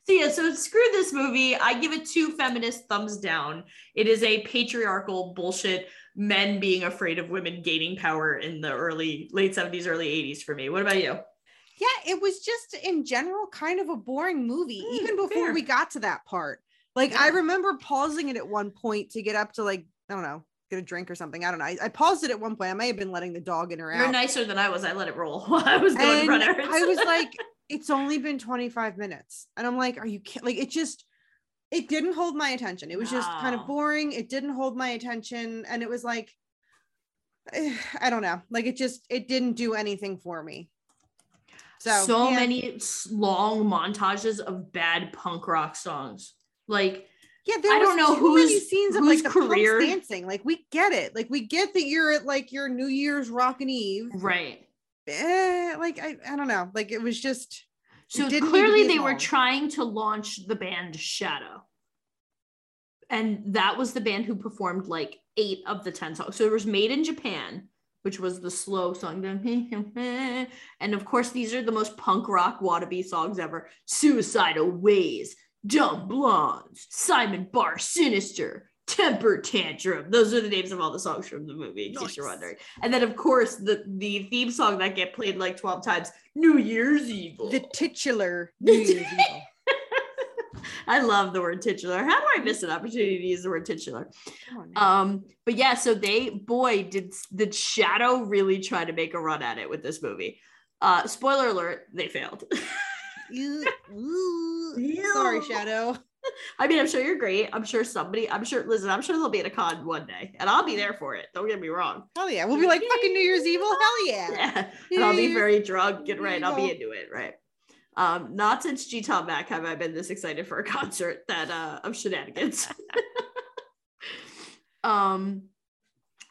so yeah, so screw this movie. I give it two feminist thumbs down. It is a patriarchal bullshit. Men being afraid of women gaining power in the early late seventies, early eighties for me. What about you? Yeah, it was just in general kind of a boring movie, Mm, even before fair. we got to that part. Like I remember pausing it at one point to get up to like, I don't know, get a drink or something. I don't know. I, I paused it at one point. I may have been letting the dog in or You're nicer than I was. I let it roll while I was going to and run. I was like, it's only been 25 minutes. And I'm like, are you ki-? like it just it didn't hold my attention. It was just kind of boring. It didn't hold my attention. And it was like, eh, I don't know. Like it just it didn't do anything for me. So, so yeah. many long montages of bad punk rock songs. Like Yeah, there I don't know too many scenes of like the career- dancing. Like we get it. Like we get that you're at like your New Year's Rockin' Eve. right. Eh, like I, I don't know. Like it was just So didn't need to clearly they were trying to launch the band Shadow. And that was the band who performed like eight of the 10 songs. So it was made in Japan, which was the slow song. And of course, these are the most punk rock wannabe songs ever Suicidal Ways, Dumb Blondes, Simon Bar Sinister, Temper Tantrum. Those are the names of all the songs from the movie, in case you're wondering. And then, of course, the, the theme song that get played like 12 times New Year's Evil. the titular New Year's Evil. I love the word titular. How do I miss an opportunity to use the word titular? On. Um, but yeah, so they boy did did Shadow really try to make a run at it with this movie. Uh, spoiler alert, they failed. You- ooh. Sorry, Shadow. I mean, I'm sure you're great. I'm sure somebody, I'm sure, listen, I'm sure they'll be at a con one day and I'll be there for it. Don't get me wrong. Hell yeah. We'll be like fucking New Year's Evil. Hell yeah. Yeah. And I'll be very drunk and right. I'll be into it. Right. Um, not since G Tom Mac have I been this excited for a concert that uh of shenanigans. um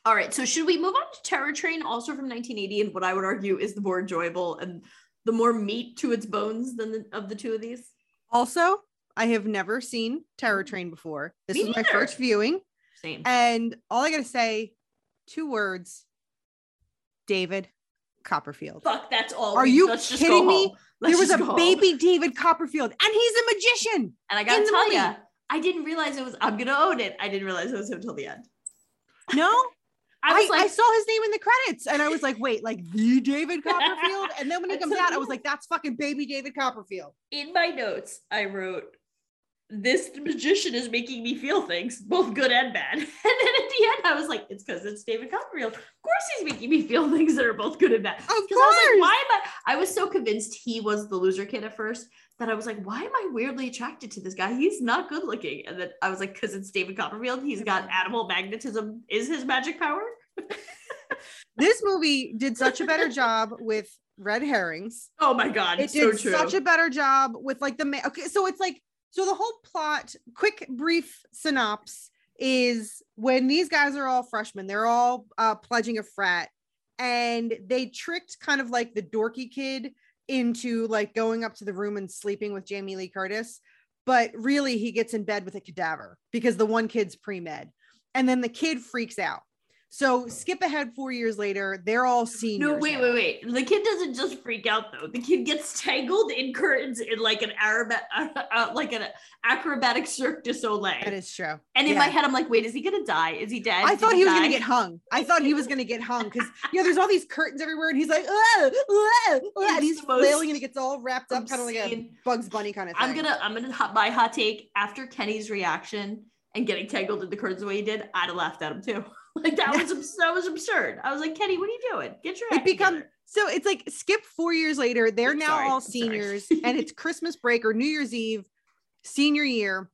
all right, so should we move on to Terror Train, also from 1980, and what I would argue is the more enjoyable and the more meat to its bones than the, of the two of these? Also, I have never seen Terror mm. Train before. This Me was my first viewing. Same. And all I got to say, two words David Copperfield. Fuck, that's all. Are we- you kidding me? There was a home. baby David Copperfield, and he's a magician. And I gotta tell you, I didn't realize it was. I'm gonna own it. I didn't realize it was him till the end. No, I I, was like, I saw his name in the credits, and I was like, wait, like the David Copperfield? And then when he comes out, I was like, that's fucking baby David Copperfield. in my notes, I wrote, "This magician is making me feel things, both good and bad." And then at the end, I was like, "It's because it's David Copperfield. Of course, he's making me feel things that are both good and bad." Of Because I was like, "Why am I?" I was so convinced he was the loser kid at first that I was like, "Why am I weirdly attracted to this guy? He's not good looking." And then I was like, "Because it's David Copperfield. He's got animal magnetism. Is his magic power?" This movie did such a better job with red herrings. Oh my god, it it's so did true. such a better job with like the ma- okay so it's like so the whole plot quick brief synopsis is when these guys are all freshmen they're all uh pledging a frat and they tricked kind of like the dorky kid into like going up to the room and sleeping with Jamie Lee Curtis but really he gets in bed with a cadaver because the one kid's pre-med. And then the kid freaks out So skip ahead four years later, they're all seniors. No, wait, now. wait, wait. The kid doesn't just freak out though. The kid gets tangled in curtains in like an Arab, uh, uh, like an acrobatic Cirque du Soleil. That is true. and in Yeah. my head, I'm like, wait, is he gonna die? Is he dead? I Did thought he was gonna get hung. I thought he was gonna get hung because you know there's all these curtains everywhere, and he's like, "Ah, ah, ah," and he's flailing, and it gets all wrapped up, kind of like a Bugs Bunny kind of thing. I'm gonna, I'm gonna my hot take after Kenny's reaction and getting tangled in the curtains the way he did. I'd have laughed at him too. Like that was that was absurd. I was like, Kenny, what are you doing? Get your head. it become together." so it's like skip four years later they're I'm now sorry, all I'm seniors and it's christmas break or new year's eve senior year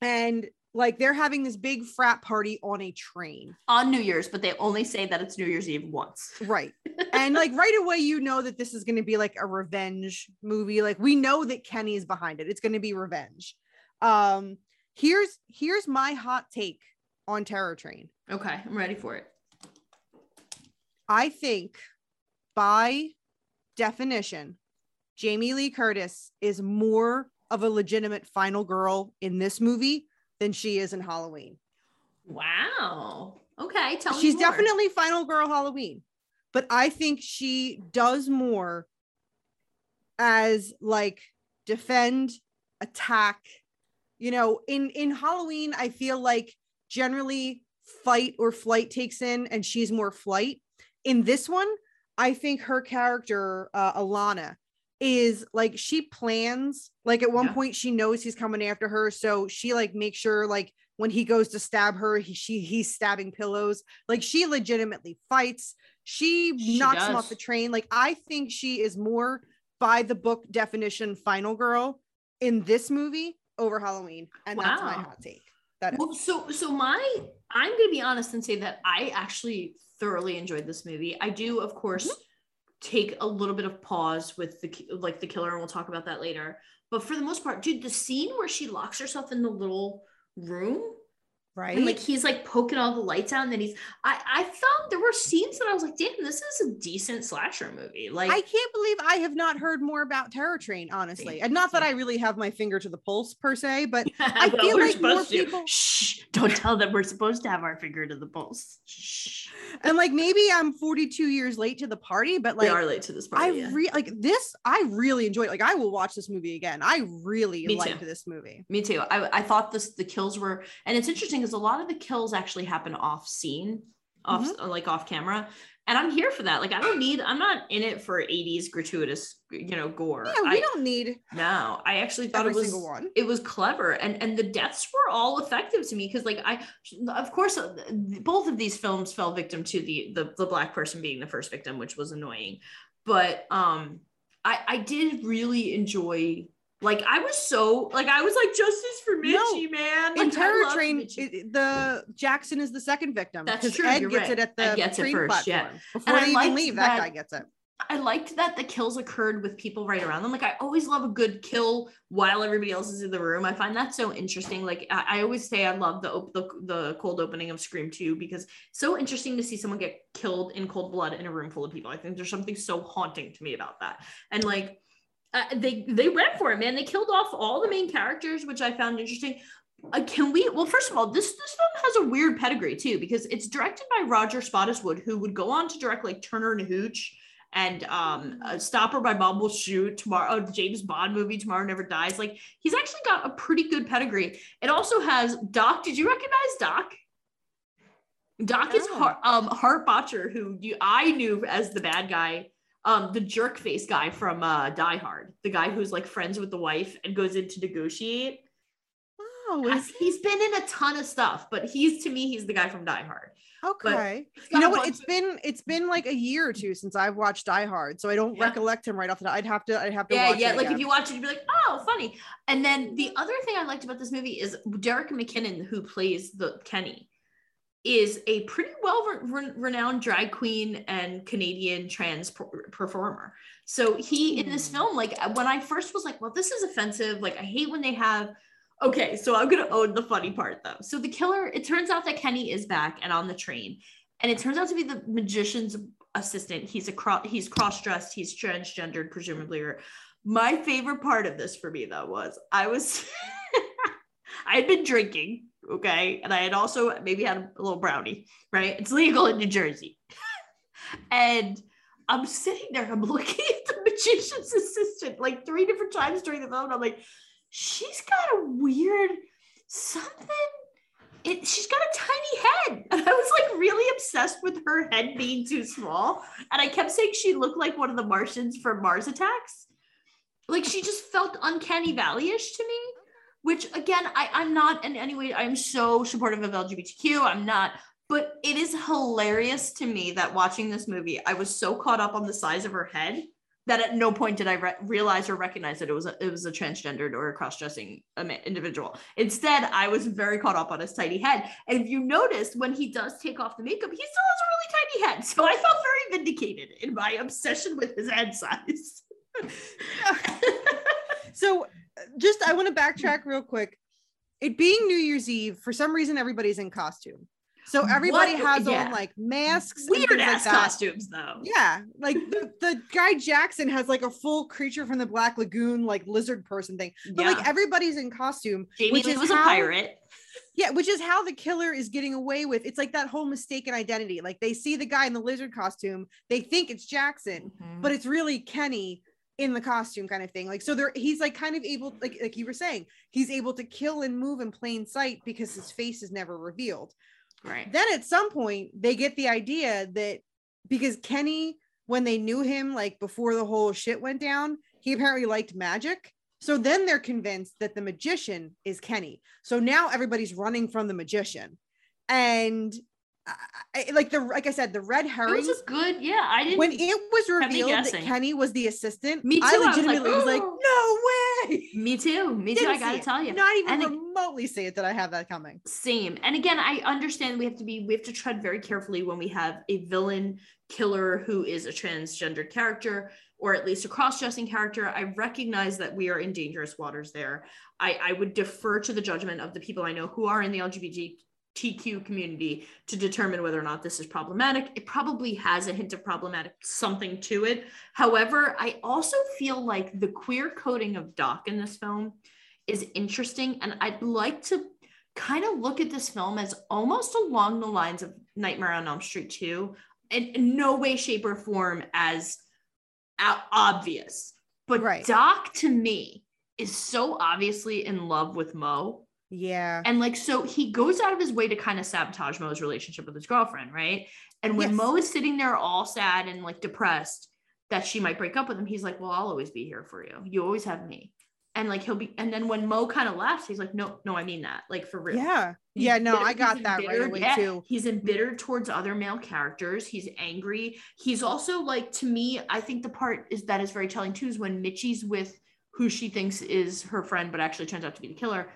and like they're having this big frat party on a train on New Year's, but they only say that it's New Year's Eve once. right and like right away you know that this is going to be like a revenge movie like we know that kenny is behind it it's going to be revenge um here's here's my hot take on terror train Okay, I'm ready for it. I think by definition, Jamie Lee Curtis is more of a legitimate final girl in this movie than she is in Halloween. Wow. Okay, tell me She's definitely final girl Halloween, but I think she does more as like defend, attack. You know, in in Halloween, I feel like generally fight or flight takes in, and she's more flight. In this one, I think her character, uh, Alana, is like she plans. Like at one Yeah. point, she knows he's coming after her, so she like makes sure like when he goes to stab her, he, she he's stabbing pillows. Like she legitimately fights. She, She knocks him off the train. Like I think she is more by the book definition final girl in this movie over Halloween, and that's my hot take. That is. Well, so so my I'm gonna be honest and say that I actually thoroughly enjoyed this movie. I do, of course, Mm-hmm. take a little bit of pause with the like the killer, and we'll talk about that later. But for the most part, dude, the scene where she locks herself in the little room right? and like he's like poking all the lights out, and then he's I I found there were scenes that I was like, damn, this is a decent slasher movie. Like I can't believe I have not heard more about Terror Train, honestly. And not that. I really have my finger to the pulse per se, but I feel like more people- Shh! Don't tell them we're supposed to have our finger to the pulse. Shh. and like maybe I'm 42 years late to the party, but we like are late to this I party. yeah. re like this, I really enjoyed. Like I will watch this movie again. I really Me liked too. this movie. Me too. I, I thought this the kills were, and it's interesting because a lot of the kills actually happen off scene, off Mm-hmm. like off camera, and I'm here for that. Like I don't need, I'm not in it for 80s gratuitous, you know, gore. Yeah, we I, don't need no, I actually thought it was single one. it was clever and and the deaths were all effective to me because like i of course uh, both of these films fell victim to the, the the black person being the first victim which was annoying but um i i did really enjoy like i was so like i was like justice for No, man In like, I Terror Train, it- the Jackson is the second victim. That's true, Ed gets right. it at the Ed gets it first, yeah. Before I they even liked leave, that, that- guy gets it. I liked that the kills occurred with people right around them. Like I always love a good kill while everybody else is in the room. I find that so interesting. Like I, I always say, I love the, op- the the cold opening of Scream 2 because it's so interesting to see someone get killed in cold blood in a room full of people. I think there's something so haunting to me about that. And like uh, they they went for it, man. They killed off all the main characters, which I found interesting. Uh, can we? Well, first of all, this this film has a weird pedigree too because it's directed by Roger Spottiswoode, who would go on to direct like Turner and Hooch and um uh, Stop or My Mom Will Shoot tomorrow oh, James Bond movie Tomorrow Never Dies like he's actually got a pretty good pedigree it also has Doc did you recognize Doc Doc is No. Har- um Hart Bochner who you I knew as the bad guy um the jerk face guy from uh Die Hard the guy who's like friends with the wife and goes in to negotiate Oh, is he's been in a ton of stuff but he's to me he's the guy from Die Hard okay. You know what? It's of- been it's been like a year or two since I've watched Die Hard, so I don't Yeah. recollect him right off the top. I'd have to I'd have to yeah, yeah. Like if you watch it, you'd be like, oh, funny. And then the other thing I liked about this movie is Derek McKinnon, who plays the Kenny, is a pretty well re- renowned drag queen and Canadian trans per- performer. So he in this Hmm. film, like when I first was like, well, this is offensive. Like I hate when they have. Okay, so I'm gonna own the funny part though. So the killer, it turns out that Kenny is back and on the train, and it turns out to be the magician's assistant. He's a cro- he's cross dressed, he's transgendered, presumably. Or my favorite part of this for me though was I was I had been drinking, okay, and I had also maybe had a little brownie, right? It's legal in New Jersey. and I'm sitting there, I'm looking at the magician's assistant like three different times during the film. I'm like, she's got a weird something. It, she's got a tiny head. And I was like really obsessed with her head being too small. And I kept saying she looked like one of the Martians from Mars Attacks. Like she just felt uncanny valley-ish to me, which again, I, I'm not in any way, I'm so supportive of LGBTQ. I'm not, but it is hilarious to me that watching this movie, I was so caught up on the size of her head that at no point did I re- realize or recognize that it was a, it was a transgendered or a cross-dressing um, individual. Instead, I was very caught up on his tiny head. And if you notice, when he does take off the makeup, he still has a really tiny head. So I felt very vindicated in my obsession with his head size. so just I want to backtrack real quick. It being New Year's Eve, for some reason everybody's in costume. So everybody What? has Yeah. on like masks, and Weird things like ass that. costumes, though. Yeah, like the, the guy Jackson has like a full creature from the Black Lagoon, like lizard person thing. But Yeah. like everybody's in costume, Jamie which Lee is was how, a pirate. Yeah, which is how the killer is getting away with. It's like that whole mistaken identity. Like they see the guy in the lizard costume, they think it's Jackson, Mm-hmm. but it's really Kenny in the costume kind of thing. Like so there he's like kind of able like like you were saying, he's able to kill and move in plain sight because his face is never revealed. Right. Then at some point they get the idea that because Kenny when they knew him like before the whole shit went down, he apparently liked magic. So then they're convinced that the magician is Kenny. So now everybody's running from the magician. And I, like the like I said, the red It herring was just good. Yeah, I didn't. when it was revealed that. Kenny was the assistant, Me I too, I was like, legitimately was like, oh! no way. me too. Me too. Didn't I gotta tell you. Not even And remotely say it that I have that coming. same and again i understand we have to be we have to tread very carefully when we have a villain killer who is a transgender character or at least a cross-dressing character i recognize that we are in dangerous waters there i i would defer to the judgment of the people i know who are in the lgbtq community to determine whether or not this is problematic it probably has a hint of problematic something to it however i also feel like the queer coding of doc in this film is interesting and i'd like to kind of look at this film as almost along the lines of Nightmare on Elm Street 2, in, in no way, shape, or form as uh, obvious. But Right. Doc to me is so obviously in love with Mo. Yeah. And like, so he goes out of his way to kind of sabotage Mo's relationship with his girlfriend, right? And when Yes. Mo is sitting there all sad and like depressed that she might break up with him, he's like, Well, I'll always be here for you. You always have me. And like, he'll be, and then when Mo kind of laughs, he's like, No, no, I mean that, like for real. Yeah. He's Yeah, no, bitter- I got he's that right embittered- away yeah, too. He's embittered towards other male characters. He's angry. He's also like to me, I think the part is that is very telling too is when Mitchie's with who she thinks is her friend, but actually turns out to be the killer.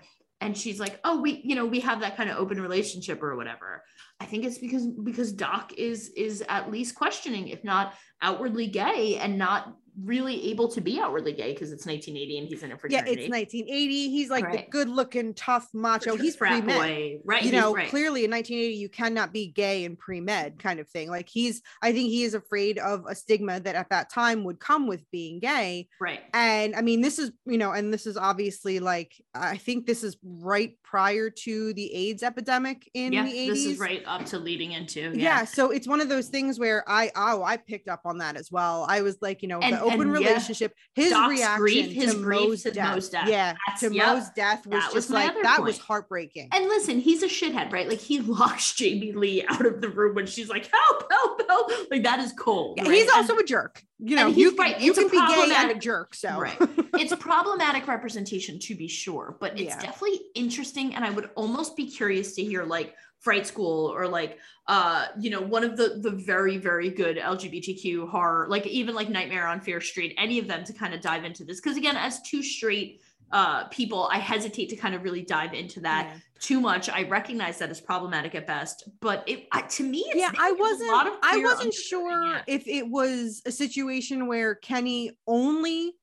And she's like, oh, we, you know, we have that kind of open relationship or whatever. I think it's because because Doc is is at least questioning, if not outwardly gay, and not really able to be outwardly gay because it's 1980 and he's in a fraternity. Yeah, it's 1980. He's like the good looking, tough macho. He's frat boy, right? You know, right. clearly in 1980, you cannot be gay and pre med kind of thing. Like he's, I think he is afraid of a stigma that at that time would come with being gay. right. And I mean, this is, you know, and this is obviously like, I think this is right prior to the AIDS epidemic in yeah, the 80s. this is right up to leading into yeah. so it's one of those things where i oh i picked up on that as well i was like you know And- the open and, yeah, relationship his Doc's reaction grief, his to grief Mo's to death, Mo's death. yeah That's- to yep. Mo's death was was just like that was heartbreaking And listen, he's a shithead, right? Like he locks Jamie Lee out of the room when she's like, "Help, help, help!" Like that is cold. Yeah, right? he's And- also a jerk you know you right, you can be gay and a jerk so Right. it's a problematic representation to be sure, but it's Yeah. definitely interesting. And I would almost be curious to hear like Fright School or like uh you know one of the the very very good LGBTQ horror like even like Nightmare on Fear Street any of them to kind of dive into this because again as two straight uh people I hesitate to kind of really dive into that Yeah. too much I recognize that as problematic at best but it I, to me it's yeah i wasn't lot of i wasn't sure yeah. if it was a situation where kenny only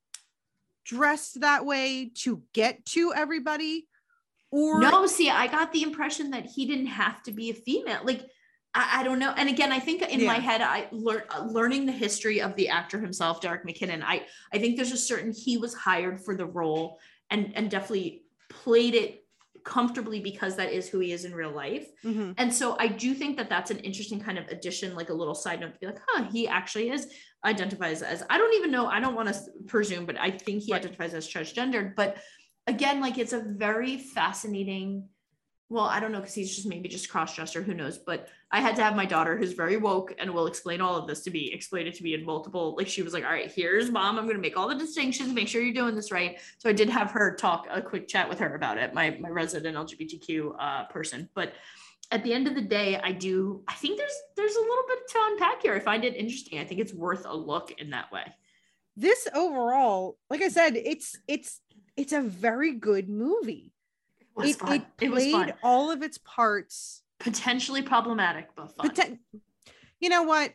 dressed that way to get to everybody or no see i got the impression that he didn't have to be a female like i, I don't know and again i think in my head i learned learning the history of the actor himself derek mckinnon i i think there's a certain he was hired for the role and and definitely played it comfortably because that is who he is in real life. Mhm. And so I do think that that's an interesting kind of addition, like a little side note to be like, huh, he actually is identifies as, I don't even know, I don't want to presume, but I think he Right. identifies as transgendered. But again, like it's a very fascinating, well, I don't know, because he's just maybe just cross dresser, who knows? But I had to have my daughter, who's very woke and will explain all of this to me, explain it to me in multiple, like she was like, all right, here's mom, I'm going to make all the distinctions, make sure you're doing this right. So I did have her talk a quick chat with her about it, my, my resident LGBTQ uh, person. But at the end of the day, I do, I think there's, there's a little bit to unpack here. I find it interesting. I think it's worth a look in that way. This overall, like I said, it's it's it's a very good movie. It fun. it It played all of its parts. Potentially problematic, but fun. Poten- you know what?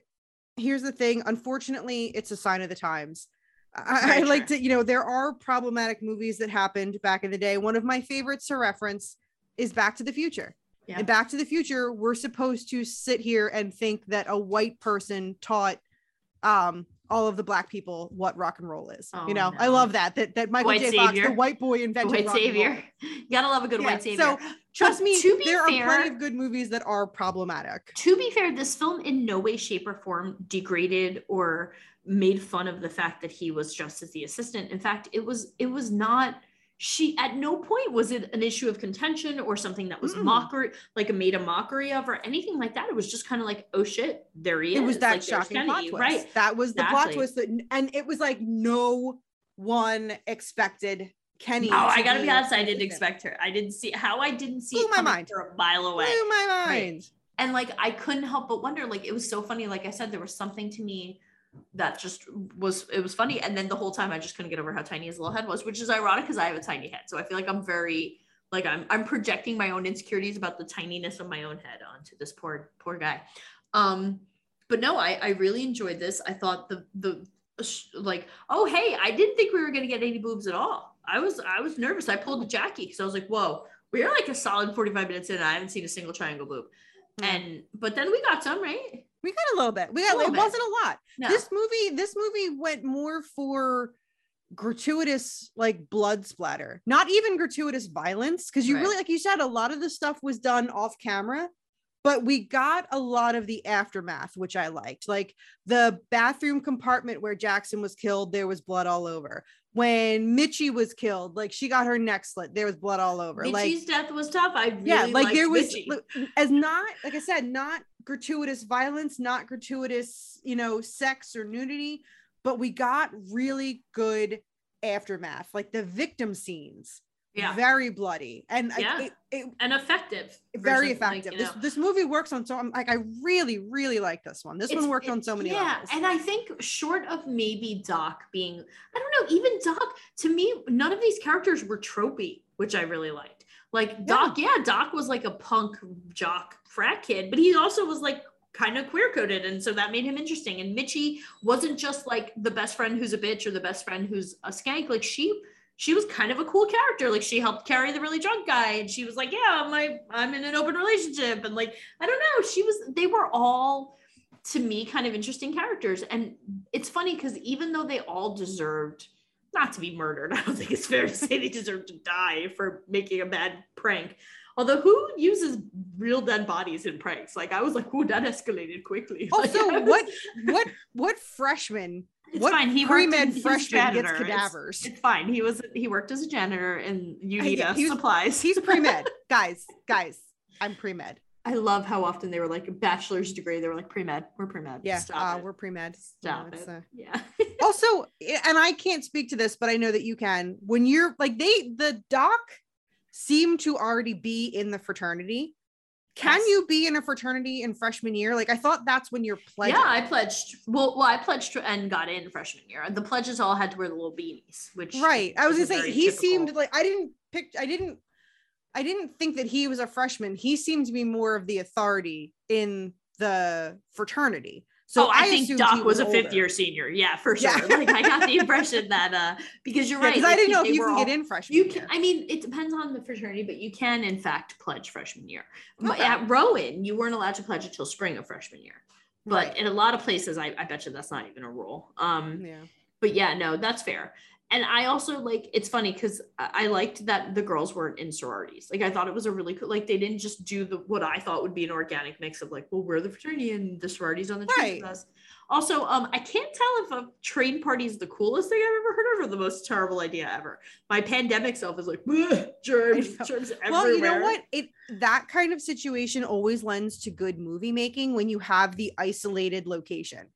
Here's the thing. Unfortunately, it's a sign of the times. I, I like to, you know, there are problematic movies that happened back in the day. One of my favorites to reference is Back to the Future. Yeah. In Back to the Future, we're supposed to sit here and think that a white person taught um all of the black people what rock and roll is. Oh, you know, I love that that that Michael White J. Fox, the white boy, invented white rock and roll. savior. You gotta love a good Yeah, white savior. So trust But me, to be there are plenty of good movies that are problematic. to be fair, this film in no way, shape, or form degraded or made fun of the fact that he was just as the assistant. In fact, it was it was not. She at no point was it an issue of contention or something that was Mm-mm. mockery, like made a mockery of or anything like that. It was just kind of like, oh shit, there he is. it was that Like, shocking plot twist. right? That was the plot twist that, and it was like no one expected Kenny. Oh, I gotta be honest, I didn't expect her. I didn't see how I didn't see Blew it my mind. for a mile away. Blew my Right. mind. and like I couldn't help but wonder. Like it was so funny. Like I said, there was something to me that just was it was funny. And then the whole time I just couldn't get over how tiny his little head was, which is ironic because I have a tiny head. So I feel like I'm very like I'm I'm projecting my own insecurities about the tininess of my own head onto this poor poor guy. Um, but no, I I really enjoyed this. I thought the the like oh hey I didn't think we were gonna get any boobs at all. I was I was nervous. I pulled a Jackie because I was like whoa we're like a solid 45 minutes in and I haven't seen a single triangle boob. And but then we got some, right? We got a little bit. We got it bit. wasn't a lot. No. This movie, this movie went more for gratuitous like blood splatter, not even gratuitous violence. Because you Right. really, like you said, a lot of the stuff was done off camera, but we got a lot of the aftermath, which I liked. Like the bathroom compartment where Jackson was killed, there was blood all over. When Mitchie was killed, like she got her neck slit, there was blood all over. like Mitchie's death was tough. I really yeah like there was Mitchie. as not like i said not gratuitous violence not gratuitous you know sex or nudity but we got really good aftermath like the victim scenes yeah, very bloody and Yeah. it, it and effective. very like, effective you this, know. this movie works on so i'm like i really really like this one this It's- one worked it- on so many yeah levels and i think short of maybe doc being i don't know even doc to me none of these characters were tropey which i really liked like doc yeah doc was like a punk jock frat kid but he also was like kind of queer coded and so that made him interesting. And mitchie wasn't just like the best friend who's a bitch or the best friend who's a skank. Like she she was kind of a cool character. Like she helped carry the really drunk guy and she was like yeah my i'm in an open relationship and like i don't know. She was they were all to me kind of interesting characters. And it's funny because even though they all deserved not to be murdered. I don't think it's fair to say they deserve to die for making a bad prank. Although who uses real dead bodies in pranks? Like i was like oh that escalated quickly. Like, also I was- what what what freshman it's what fine. He worked in, pre-med he was freshman gets janitor. It's- cadavers? it's, fine. He was he worked as a janitor in unita he was- supplies. he's a pre-med. Guys guys i'm pre-med. I love how often they were like a bachelor's degree. They were like pre-med. We're pre-med. Yeah Stop uh, it. we're pre-med. Stop You know, it's, it. uh, yeah also eh, and i can't speak to this but i know that you can when you're like they the doc seem to already be in the fraternity can Yes. you be in a fraternity in freshman year like i thought that's when you're pledging Yeah, I pledged. Well, well, I pledged and got in freshman year. The pledges all had to wear the little beanies, which right i was gonna say he typical. seemed like i didn't pick i didn't i didn't think that he was a freshman he seemed to be more of the authority in the fraternity so So I, think Doc was, a fifth older. year senior. Yeah, for sure. Yeah. Like I got the impression that uh because you're Yeah, right. 'cause like, i didn't know if you can all- get in freshman You year. can. I mean, it depends on the fraternity, but you can in fact pledge freshman year. Okay. At Rowan, you weren't allowed to pledge until spring of freshman year. But Right. in a lot of places, I, I bet you that's not even a rule. Um, yeah but yeah, no, that's fair. And I also like it's funny because I liked that the girls weren't in sororities. Like I thought it was a really cool like they didn't just do the what I thought would be an organic mix of like, well, we're the fraternity and the sororities on the Right. with us. Also, um, I can't tell if a train party is the coolest thing I've ever heard of or the most terrible idea ever. My pandemic self is like, germs, germs everywhere. Well, you know what? It that kind of situation always lends to good movie making when you have the isolated location.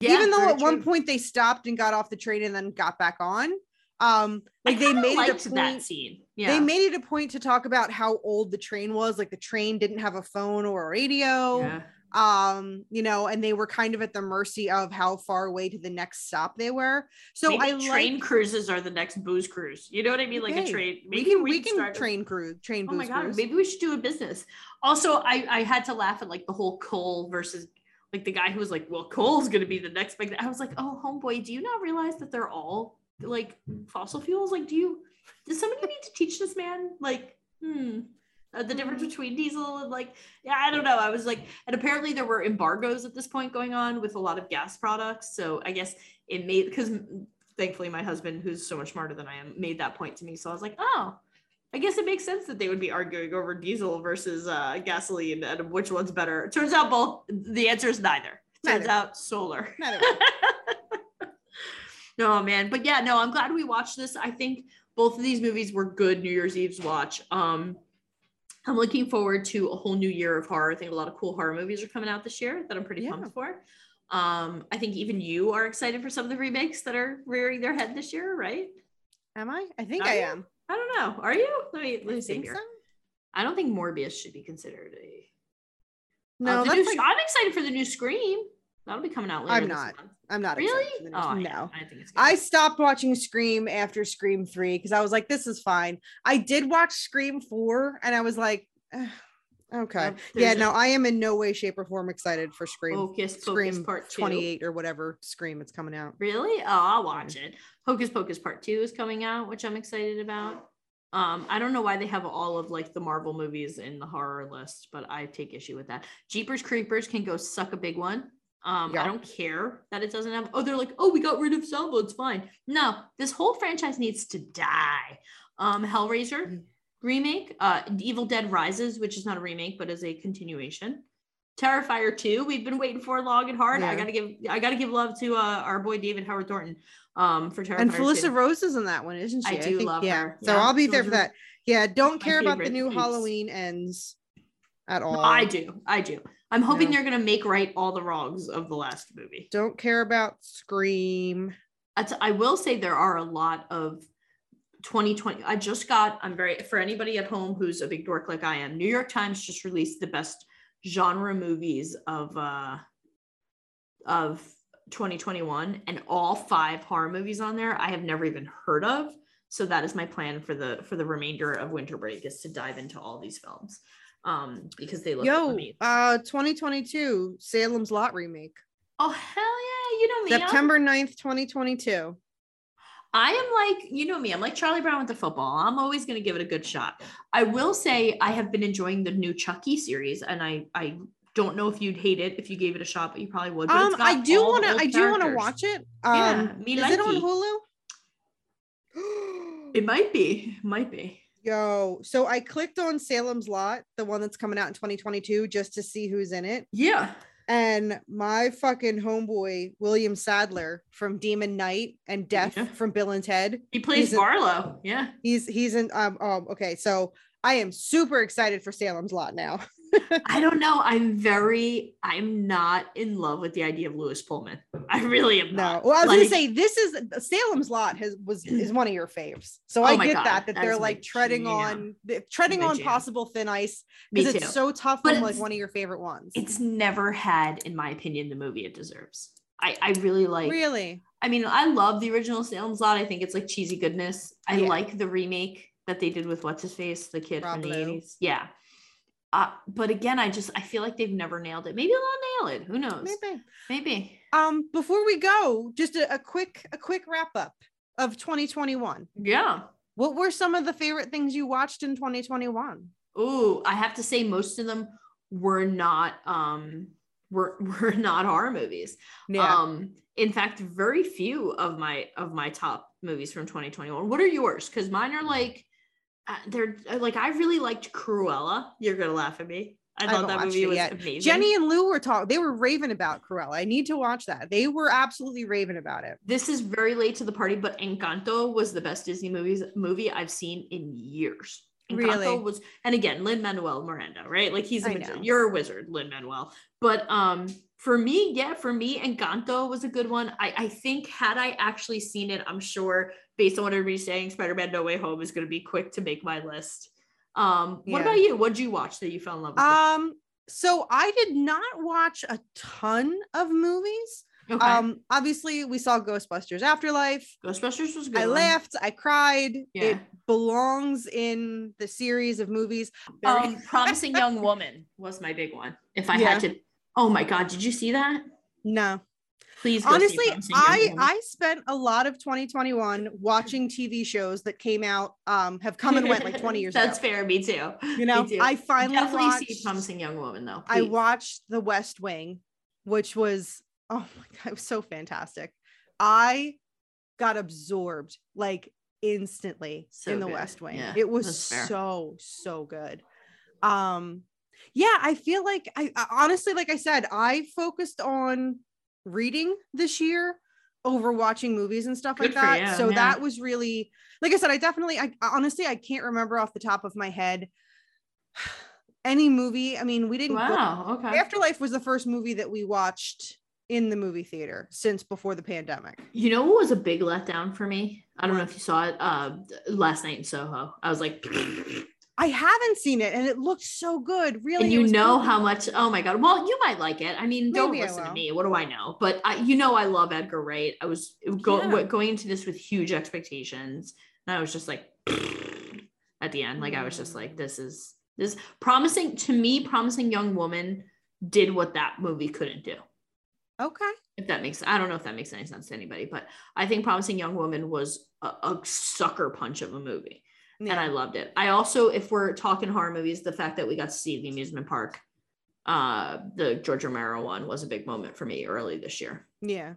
Yeah, Even though at one point they stopped and got off the train and then got back on. Um, like they made it a that point. scene. Yeah, They made it a point to talk about how old the train was. Like the train didn't have a phone or a radio. yeah. Um, you know, and they were kind of at the mercy of how far away to the next stop they were. So Maybe I train like cruises are the next booze cruise. You know what I mean? Like a Okay. train. we maybe can we can train crew train Oh my god, cruise. maybe we should do a business. Also, I I had to laugh at like the whole coal versus like the guy who was like, well, Cole's gonna be the next big. I was like, oh, homeboy, do you not realize that they're all like fossil fuels? Like, do you? Does somebody need to teach this man like, hmm, uh, the difference between diesel and like, yeah, I don't know. I was like, and apparently there were embargoes at this point going on with a lot of gas products. So I guess it made because thankfully my husband, who's so much smarter than I am, made that point to me. So I was like, oh. I guess it makes sense that they would be arguing over diesel versus uh, gasoline and which one's better. It turns out both. The answer is neither. Turns Neither. out solar. Neither no man, but yeah, no, I'm glad we watched this. I think both of these movies were good New Year's Eve's watch. Um, I'm looking forward to a whole new year of horror. I think a lot of cool horror movies are coming out this year that I'm pretty Yeah. pumped for. Um, I think even you are excited for some of the remakes that are rearing their head this year, right? Am I? I think Are I am. I don't know. Are you? Let me let me see here. so. I don't think Morbius should be considered a. No, Uh, new, like, I'm excited for the new Scream. That'll be coming out later. I'm this not. month. I'm not Really? excited for the Oh, I no. I think it's. I stopped watching Scream after Scream 3 because I was like, this is fine. I did watch Scream 4 and I was like, eh, okay. Uh, yeah, no, I am in no way, shape, or form excited for Scream. Hocus Pocus Scream Part Two. 28 or whatever Scream it's coming out. Really? Oh, I'll watch it. Hocus Pocus Part Two is coming out, which I'm excited about. Um, I don't know why they have all of like the Marvel movies in the horror list, but I take issue with that. Jeepers Creepers can go suck a big one. Um, Yeah. I don't care that it doesn't have. Oh, they're like, oh, we got rid of Salva. It's fine. No, this whole franchise needs to die. Um, Hellraiser Mm. Remake, uh, Evil Dead Rises, which is not a remake but is a continuation. Terrifier 2, we've been waiting for long and hard. I gotta give I gotta give love to uh, our boy David Howard Thornton um for Terrifier And Felissa 2. Rose is in that one, isn't she? I do think, love yeah. her. So Yeah, I'll be there for that. Yeah, don't care about the new peeps. Halloween ends at all. I do. I do. I'm hoping No. they're gonna make right all the wrongs of the last movie. Don't care about Scream. That's- I will say there are a lot of 2020. I just got, I'm very, for anybody at home who's a big dork like I am, New York Times just released the best genre movies of, uh, of 2021 and all five horror movies on there I have never even heard of. So that is my plan for the, for the remainder of winter break is to dive into all these films. Um, because they look Yo, uh 2022 Salem's Lot remake. oh hell yeah. You know me. September 9th, 2022. I am like, you know me, I'm like Charlie Brown with the football. I'm always going to give it a good shot. I will say I have been enjoying the new Chucky series, and I I don't know if you'd hate it if you gave it a shot, but you probably would. Um I do want to I do want to watch it. Yeah, Um me is it on. Hulu? It might be, might be. Yo, so I clicked on Salem's Lot, the one that's coming out in 2022, just to see who's in it. Yeah. And my fucking homeboy, William Sadler from Demon Knight and Death Yeah. from Bill and Ted. He plays Barlow. Yeah. He's he's in um, um okay, so I am super excited for Salem's Lot now. I don't know. I'm very, I'm not in love with the idea of Lewis Pullman. I really am No, not. well, I was Like, gonna say this is Salem's Lot has was mm. is one of your faves, so Oh I get God, that that that they're like treading jam. on treading on jam. possible thin ice because it's so tough But from like one of your favorite ones. it's never had, in my opinion, the movie it deserves. I, I really like really I mean, I love the original Salem's Lot. I think it's like cheesy goodness. I Yeah. like the remake that they did with what's his face, the kid Rob from the 80s. Yeah. Uh, but again, I just I feel like they've never nailed it. Maybe they'll nail it. Who knows? maybe. Maybe. Um, before we go, just a, a quick a quick wrap up of 2021. Yeah. What were some of the favorite things you watched in 2021? Ooh, I have to say most of them were not um were were not horror movies. Yeah. Um, in fact, very few of my of my top movies from 2021. What are yours? Because mine are like, uh, they're uh, like I really liked Cruella. You're gonna laugh at me. I thought haven't that movie was yet. amazing. Jenny and Lou were talking. They were raving about Cruella. I need to watch that. They were absolutely raving about it. this is very late to the party, but Encanto was the best Disney movies movie I've seen in years. Encanto Really? was, and again, Lin Manuel Miranda, right? Like he's a I you're a wizard, Lin Manuel. But um, for me, yeah, for me, Encanto was a good one. I I think had I actually seen it, I'm sure based on what everybody's saying, Spider-Man No Way Home is going to be quick to make my list. Um, what Yeah. about you? What did you watch that you fell in love with? Um, so I did not watch a ton of movies. okay, Um, obviously we saw Ghostbusters Afterlife. Ghostbusters was good. I one. laughed, I cried. Yeah. It belongs in the series of movies. Um promising young woman was my big one if i Yeah. had to oh my god did you see that no. Please Honestly, I I spent a lot of 2021 watching TV shows that came out um have come and went like 20 years ago. that's ago. fair me too You know, too. I finally definitely see promising young woman though I watched The West Wing, which was oh my god, it was so fantastic. I got absorbed like instantly So in The good. West Wing. Yeah, it was so so good. Um yeah, I feel like I honestly like I said, I focused on reading this year over watching movies and stuff Good like that. you, so yeah. that was really like I said, I definitely I honestly I can't remember off the top of my head any movie. I mean, we didn't go wow okay Afterlife was the first movie that we watched in the movie theater since before the pandemic. you know what was a big letdown for me i don't know if you saw it uh last night in soho i was like I haven't seen it and it looked so good. Really. and you know how much oh my god well you might like it i mean don't listen to me what do i know but I, you know i love edgar wright i was go, Yeah. going into this with huge expectations and i was just like at the end like i was just like this is this promising to me promising young woman did what that movie couldn't do Okay. if that makes i don't know if that makes any sense to anybody but i think promising young woman was a, a sucker punch of a movie Yeah. and I loved it. I also, if we're talking horror movies, the fact that we got to see the amusement park, uh, the George Romero one was a big moment for me early this year. yeah.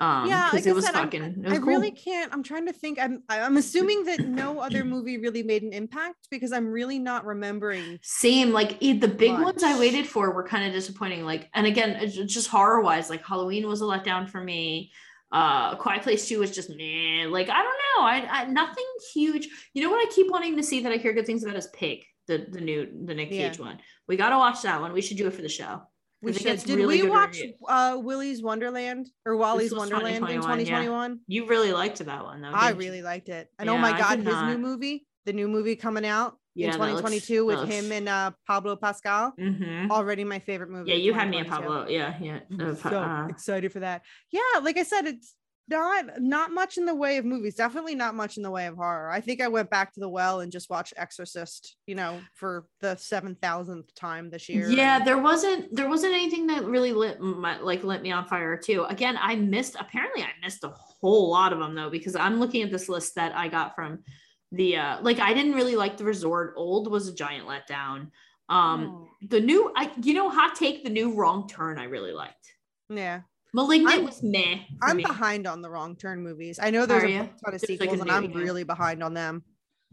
Um, Yeah, like it was said, fucking. it I cool. really can't. I'm trying to think. I'm I'm assuming that no other movie really made an impact because I'm really not remembering. Same, like the big ones I waited for were kind of disappointing. Like, and again, just horror wise, like Halloween was a letdown for me. Uh, Quiet Place Two was just meh. Like, I don't know. I, I nothing huge. You know what I keep wanting to see that I hear good things about is Pig, the the new the Nick Yeah. Cage one. We gotta watch that one. We should do it for the show. We should. Did really we watch reviews. uh Willy's Wonderland or Wally's Wonderland in 2021, yeah. You really liked that one though. I didn't you? really liked it. And oh my god, his not. new movie, the new movie coming out Yeah, in that looks- 2022 with looks- him and uh Pablo Pascal. Mhm. Already my favorite movie. Yeah, you had me at Pablo. Yeah, yeah. Uh, pa- so uh, excited for that. Yeah, like I said, it's not not much in the way of movies. Definitely not much in the way of horror. I think I went back to the well and just watched Exorcist. You know, for the seven thousandth time this year. yeah there wasn't there wasn't anything that really lit my, like lit me on fire too again i missed apparently i missed a whole lot of them though because i'm looking at this list that i got from the uh like i didn't really like the resort old was a giant letdown um Oh, the new i you know hot take the new wrong turn i really liked yeah. malignant I'm- was meh I'm me. behind on the wrong turn movies. I know there's Are a ton of There's, like, sequels, and I'm yeah. really behind on them.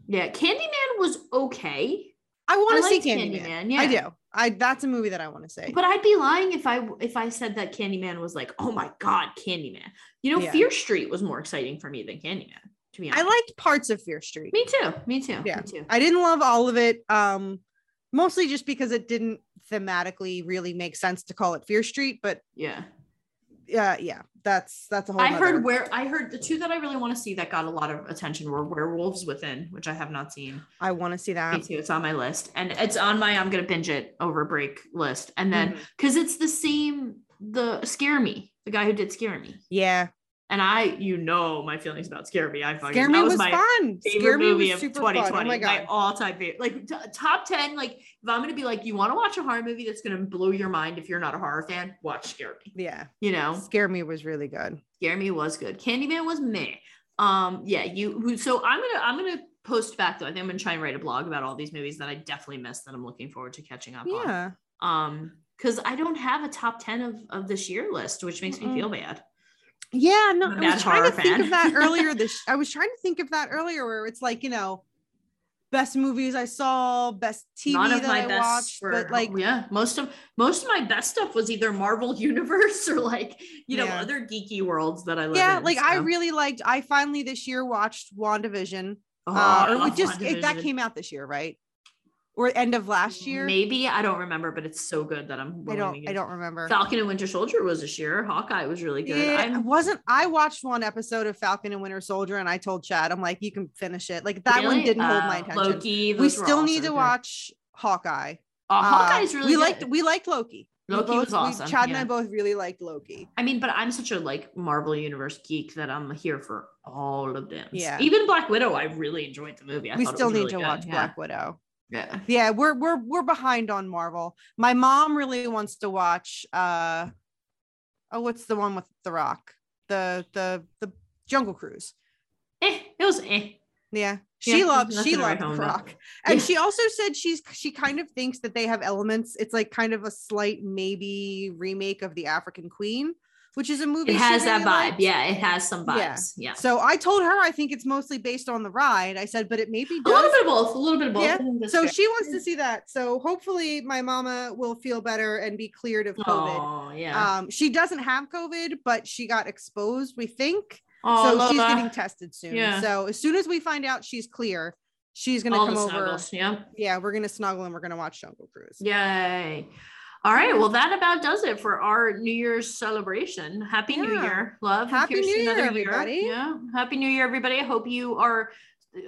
yeah candyman was okay I want to see Candyman. Candyman, I do. I that's a movie that I want to see. But I'd be lying if I if I said that Candyman was like, oh my god, Candyman. You know, Yeah. Fear Street was more exciting for me than Candyman. To be honest, I liked parts of Fear Street. Me too. Me too. Yeah. Me too. I didn't love all of it. Um, mostly just because it didn't thematically really make sense to call it Fear Street. But Yeah. yeah, yeah, that's that's a whole. I nother- heard where I heard the two that I really want to see that got a lot of attention were Werewolves Within, which I have not seen. I want to see Me that. too. It's on my list, and it's on my I'm gonna binge it over break list, and then because it's the same the Scare Me, the guy who did Scare Me, Yeah, and I you know my feelings about Scare Me. I fucking Scare Me that was, my, fun. favorite Scare Me movie was of super 2020. fun. Oh my god. all-time favorite. Like t- top 10. Like if I'm gonna be like, you want to watch a horror movie that's gonna blow your mind if you're not a horror fan, watch Scare Me. yeah, You know, Scare Me was really good. Scare Me was good. Candyman was meh. Um, yeah, you. So I'm gonna I'm gonna post back though. I think I'm gonna try and write a blog about all these movies that I definitely missed that I'm looking forward to catching up on. Yeah, Um, because I don't have a top 10 of, of this year list, which makes me feel bad. Yeah, no, I was trying to horror think of that earlier. This I was trying to think of that earlier, where it's like you know, best movies I saw, best TV None of that my I best watched, were, but like yeah, most of most of my best stuff was either Marvel Universe or like you know Yeah. other geeky worlds that I live yeah, in, like I really liked. I finally this year watched WandaVision. Oh, uh, or just it, that came out this year, right? Or end of last year. Maybe I don't remember, but it's so good that I'm. I don't. I don't remember. Falcon and Winter Soldier was this year. Hawkeye was really good. Yeah, I wasn't. I watched one episode of Falcon and Winter Soldier, and I told Chad, I'm like, you can finish it. Like that one didn't hold my uh, attention. Loki. we still need to good. watch Hawkeye. Uh, Uh, Hawkeye's really we good. liked we liked Loki. Loki both- was we- awesome, Chad and. I both really liked Loki. I mean, but I'm such a like Marvel Universe geek that I'm here for all of them. Yeah. Even Black Widow, I really enjoyed the movie. I we still need really to good, watch yeah. Black Widow. Yeah. Yeah, we're we're we're behind on Marvel. My mom really wants to watch uh oh what's the one with The Rock? The the the Jungle Cruise. Eh, it was eh. Yeah. She Yeah, loves she loves. Rock. And Yeah. she also said she's she kind of thinks that they have elements. It's like kind of a slight maybe remake of The African Queen, which is a movie. It has that really vibe. liked. Yeah, it has some vibes. Yeah. So I told her I think it's mostly based on the ride. I said, but it may be A little bit of both. A little bit of both. Yeah, I think that's So fair. she wants to see that. So hopefully my mama will feel better and be cleared of COVID. Oh, yeah. Um, she doesn't have COVID, but she got exposed, we think. oh, so she's Lola. getting tested soon. Yeah. So as soon as we find out she's clear, she's gonna all come over. snuggles. Yeah. Yeah, we're gonna snuggle and we're gonna watch Jungle Cruise. Yay. All right. Well, that about does it for our New Year's celebration. Happy New Year. Love. Happy here's New Year, another everybody. Yeah. Happy New Year, everybody. I hope you are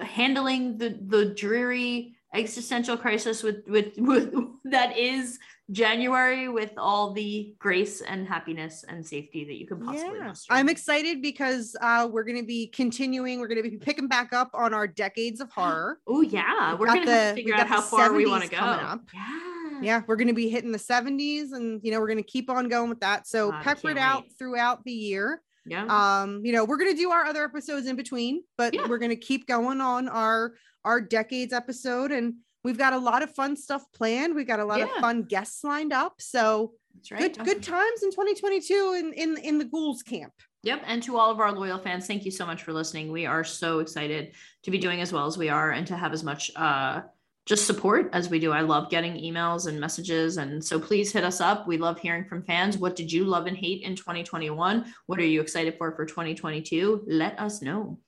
handling the the dreary existential crisis with with, with that is January with all the grace and happiness and safety that you can possibly Yeah, muster. I'm excited because uh, we're going to be continuing. We're going to be picking back up on our decades of horror. Oh yeah, we're the- to figure out how far we want to 70s go. Yeah. Yeah, we're going to be hitting the 70s, and you know we're going to keep on going with that. So God, I pepper it can't out wait. throughout the year. Yeah. Um, you know we're going to do our other episodes in between, but Yeah. we're going to keep going on our our decades episode, and we've got a lot of fun stuff planned. We've got a lot of fun guests lined up. So That's right. good good times in 2022 in in in the ghouls camp. Yep. And to all of our loyal fans, thank you so much for listening. We are so excited to be doing as well as we are and to have as much uh just support as we do. I love getting emails and messages. And so please hit us up. We love hearing from fans. What did you love and hate in 2021? What are you excited for for 2022? Let us know.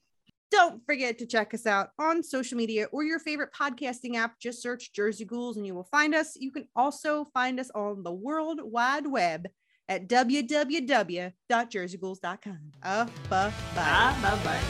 Don't forget to check us out on social media or your favorite podcasting app. Just search Jersey Ghouls and you will find us. You can also find us on the World Wide Web at www.jerseyghouls.com. Uh, bye bye. Ah, bye bye.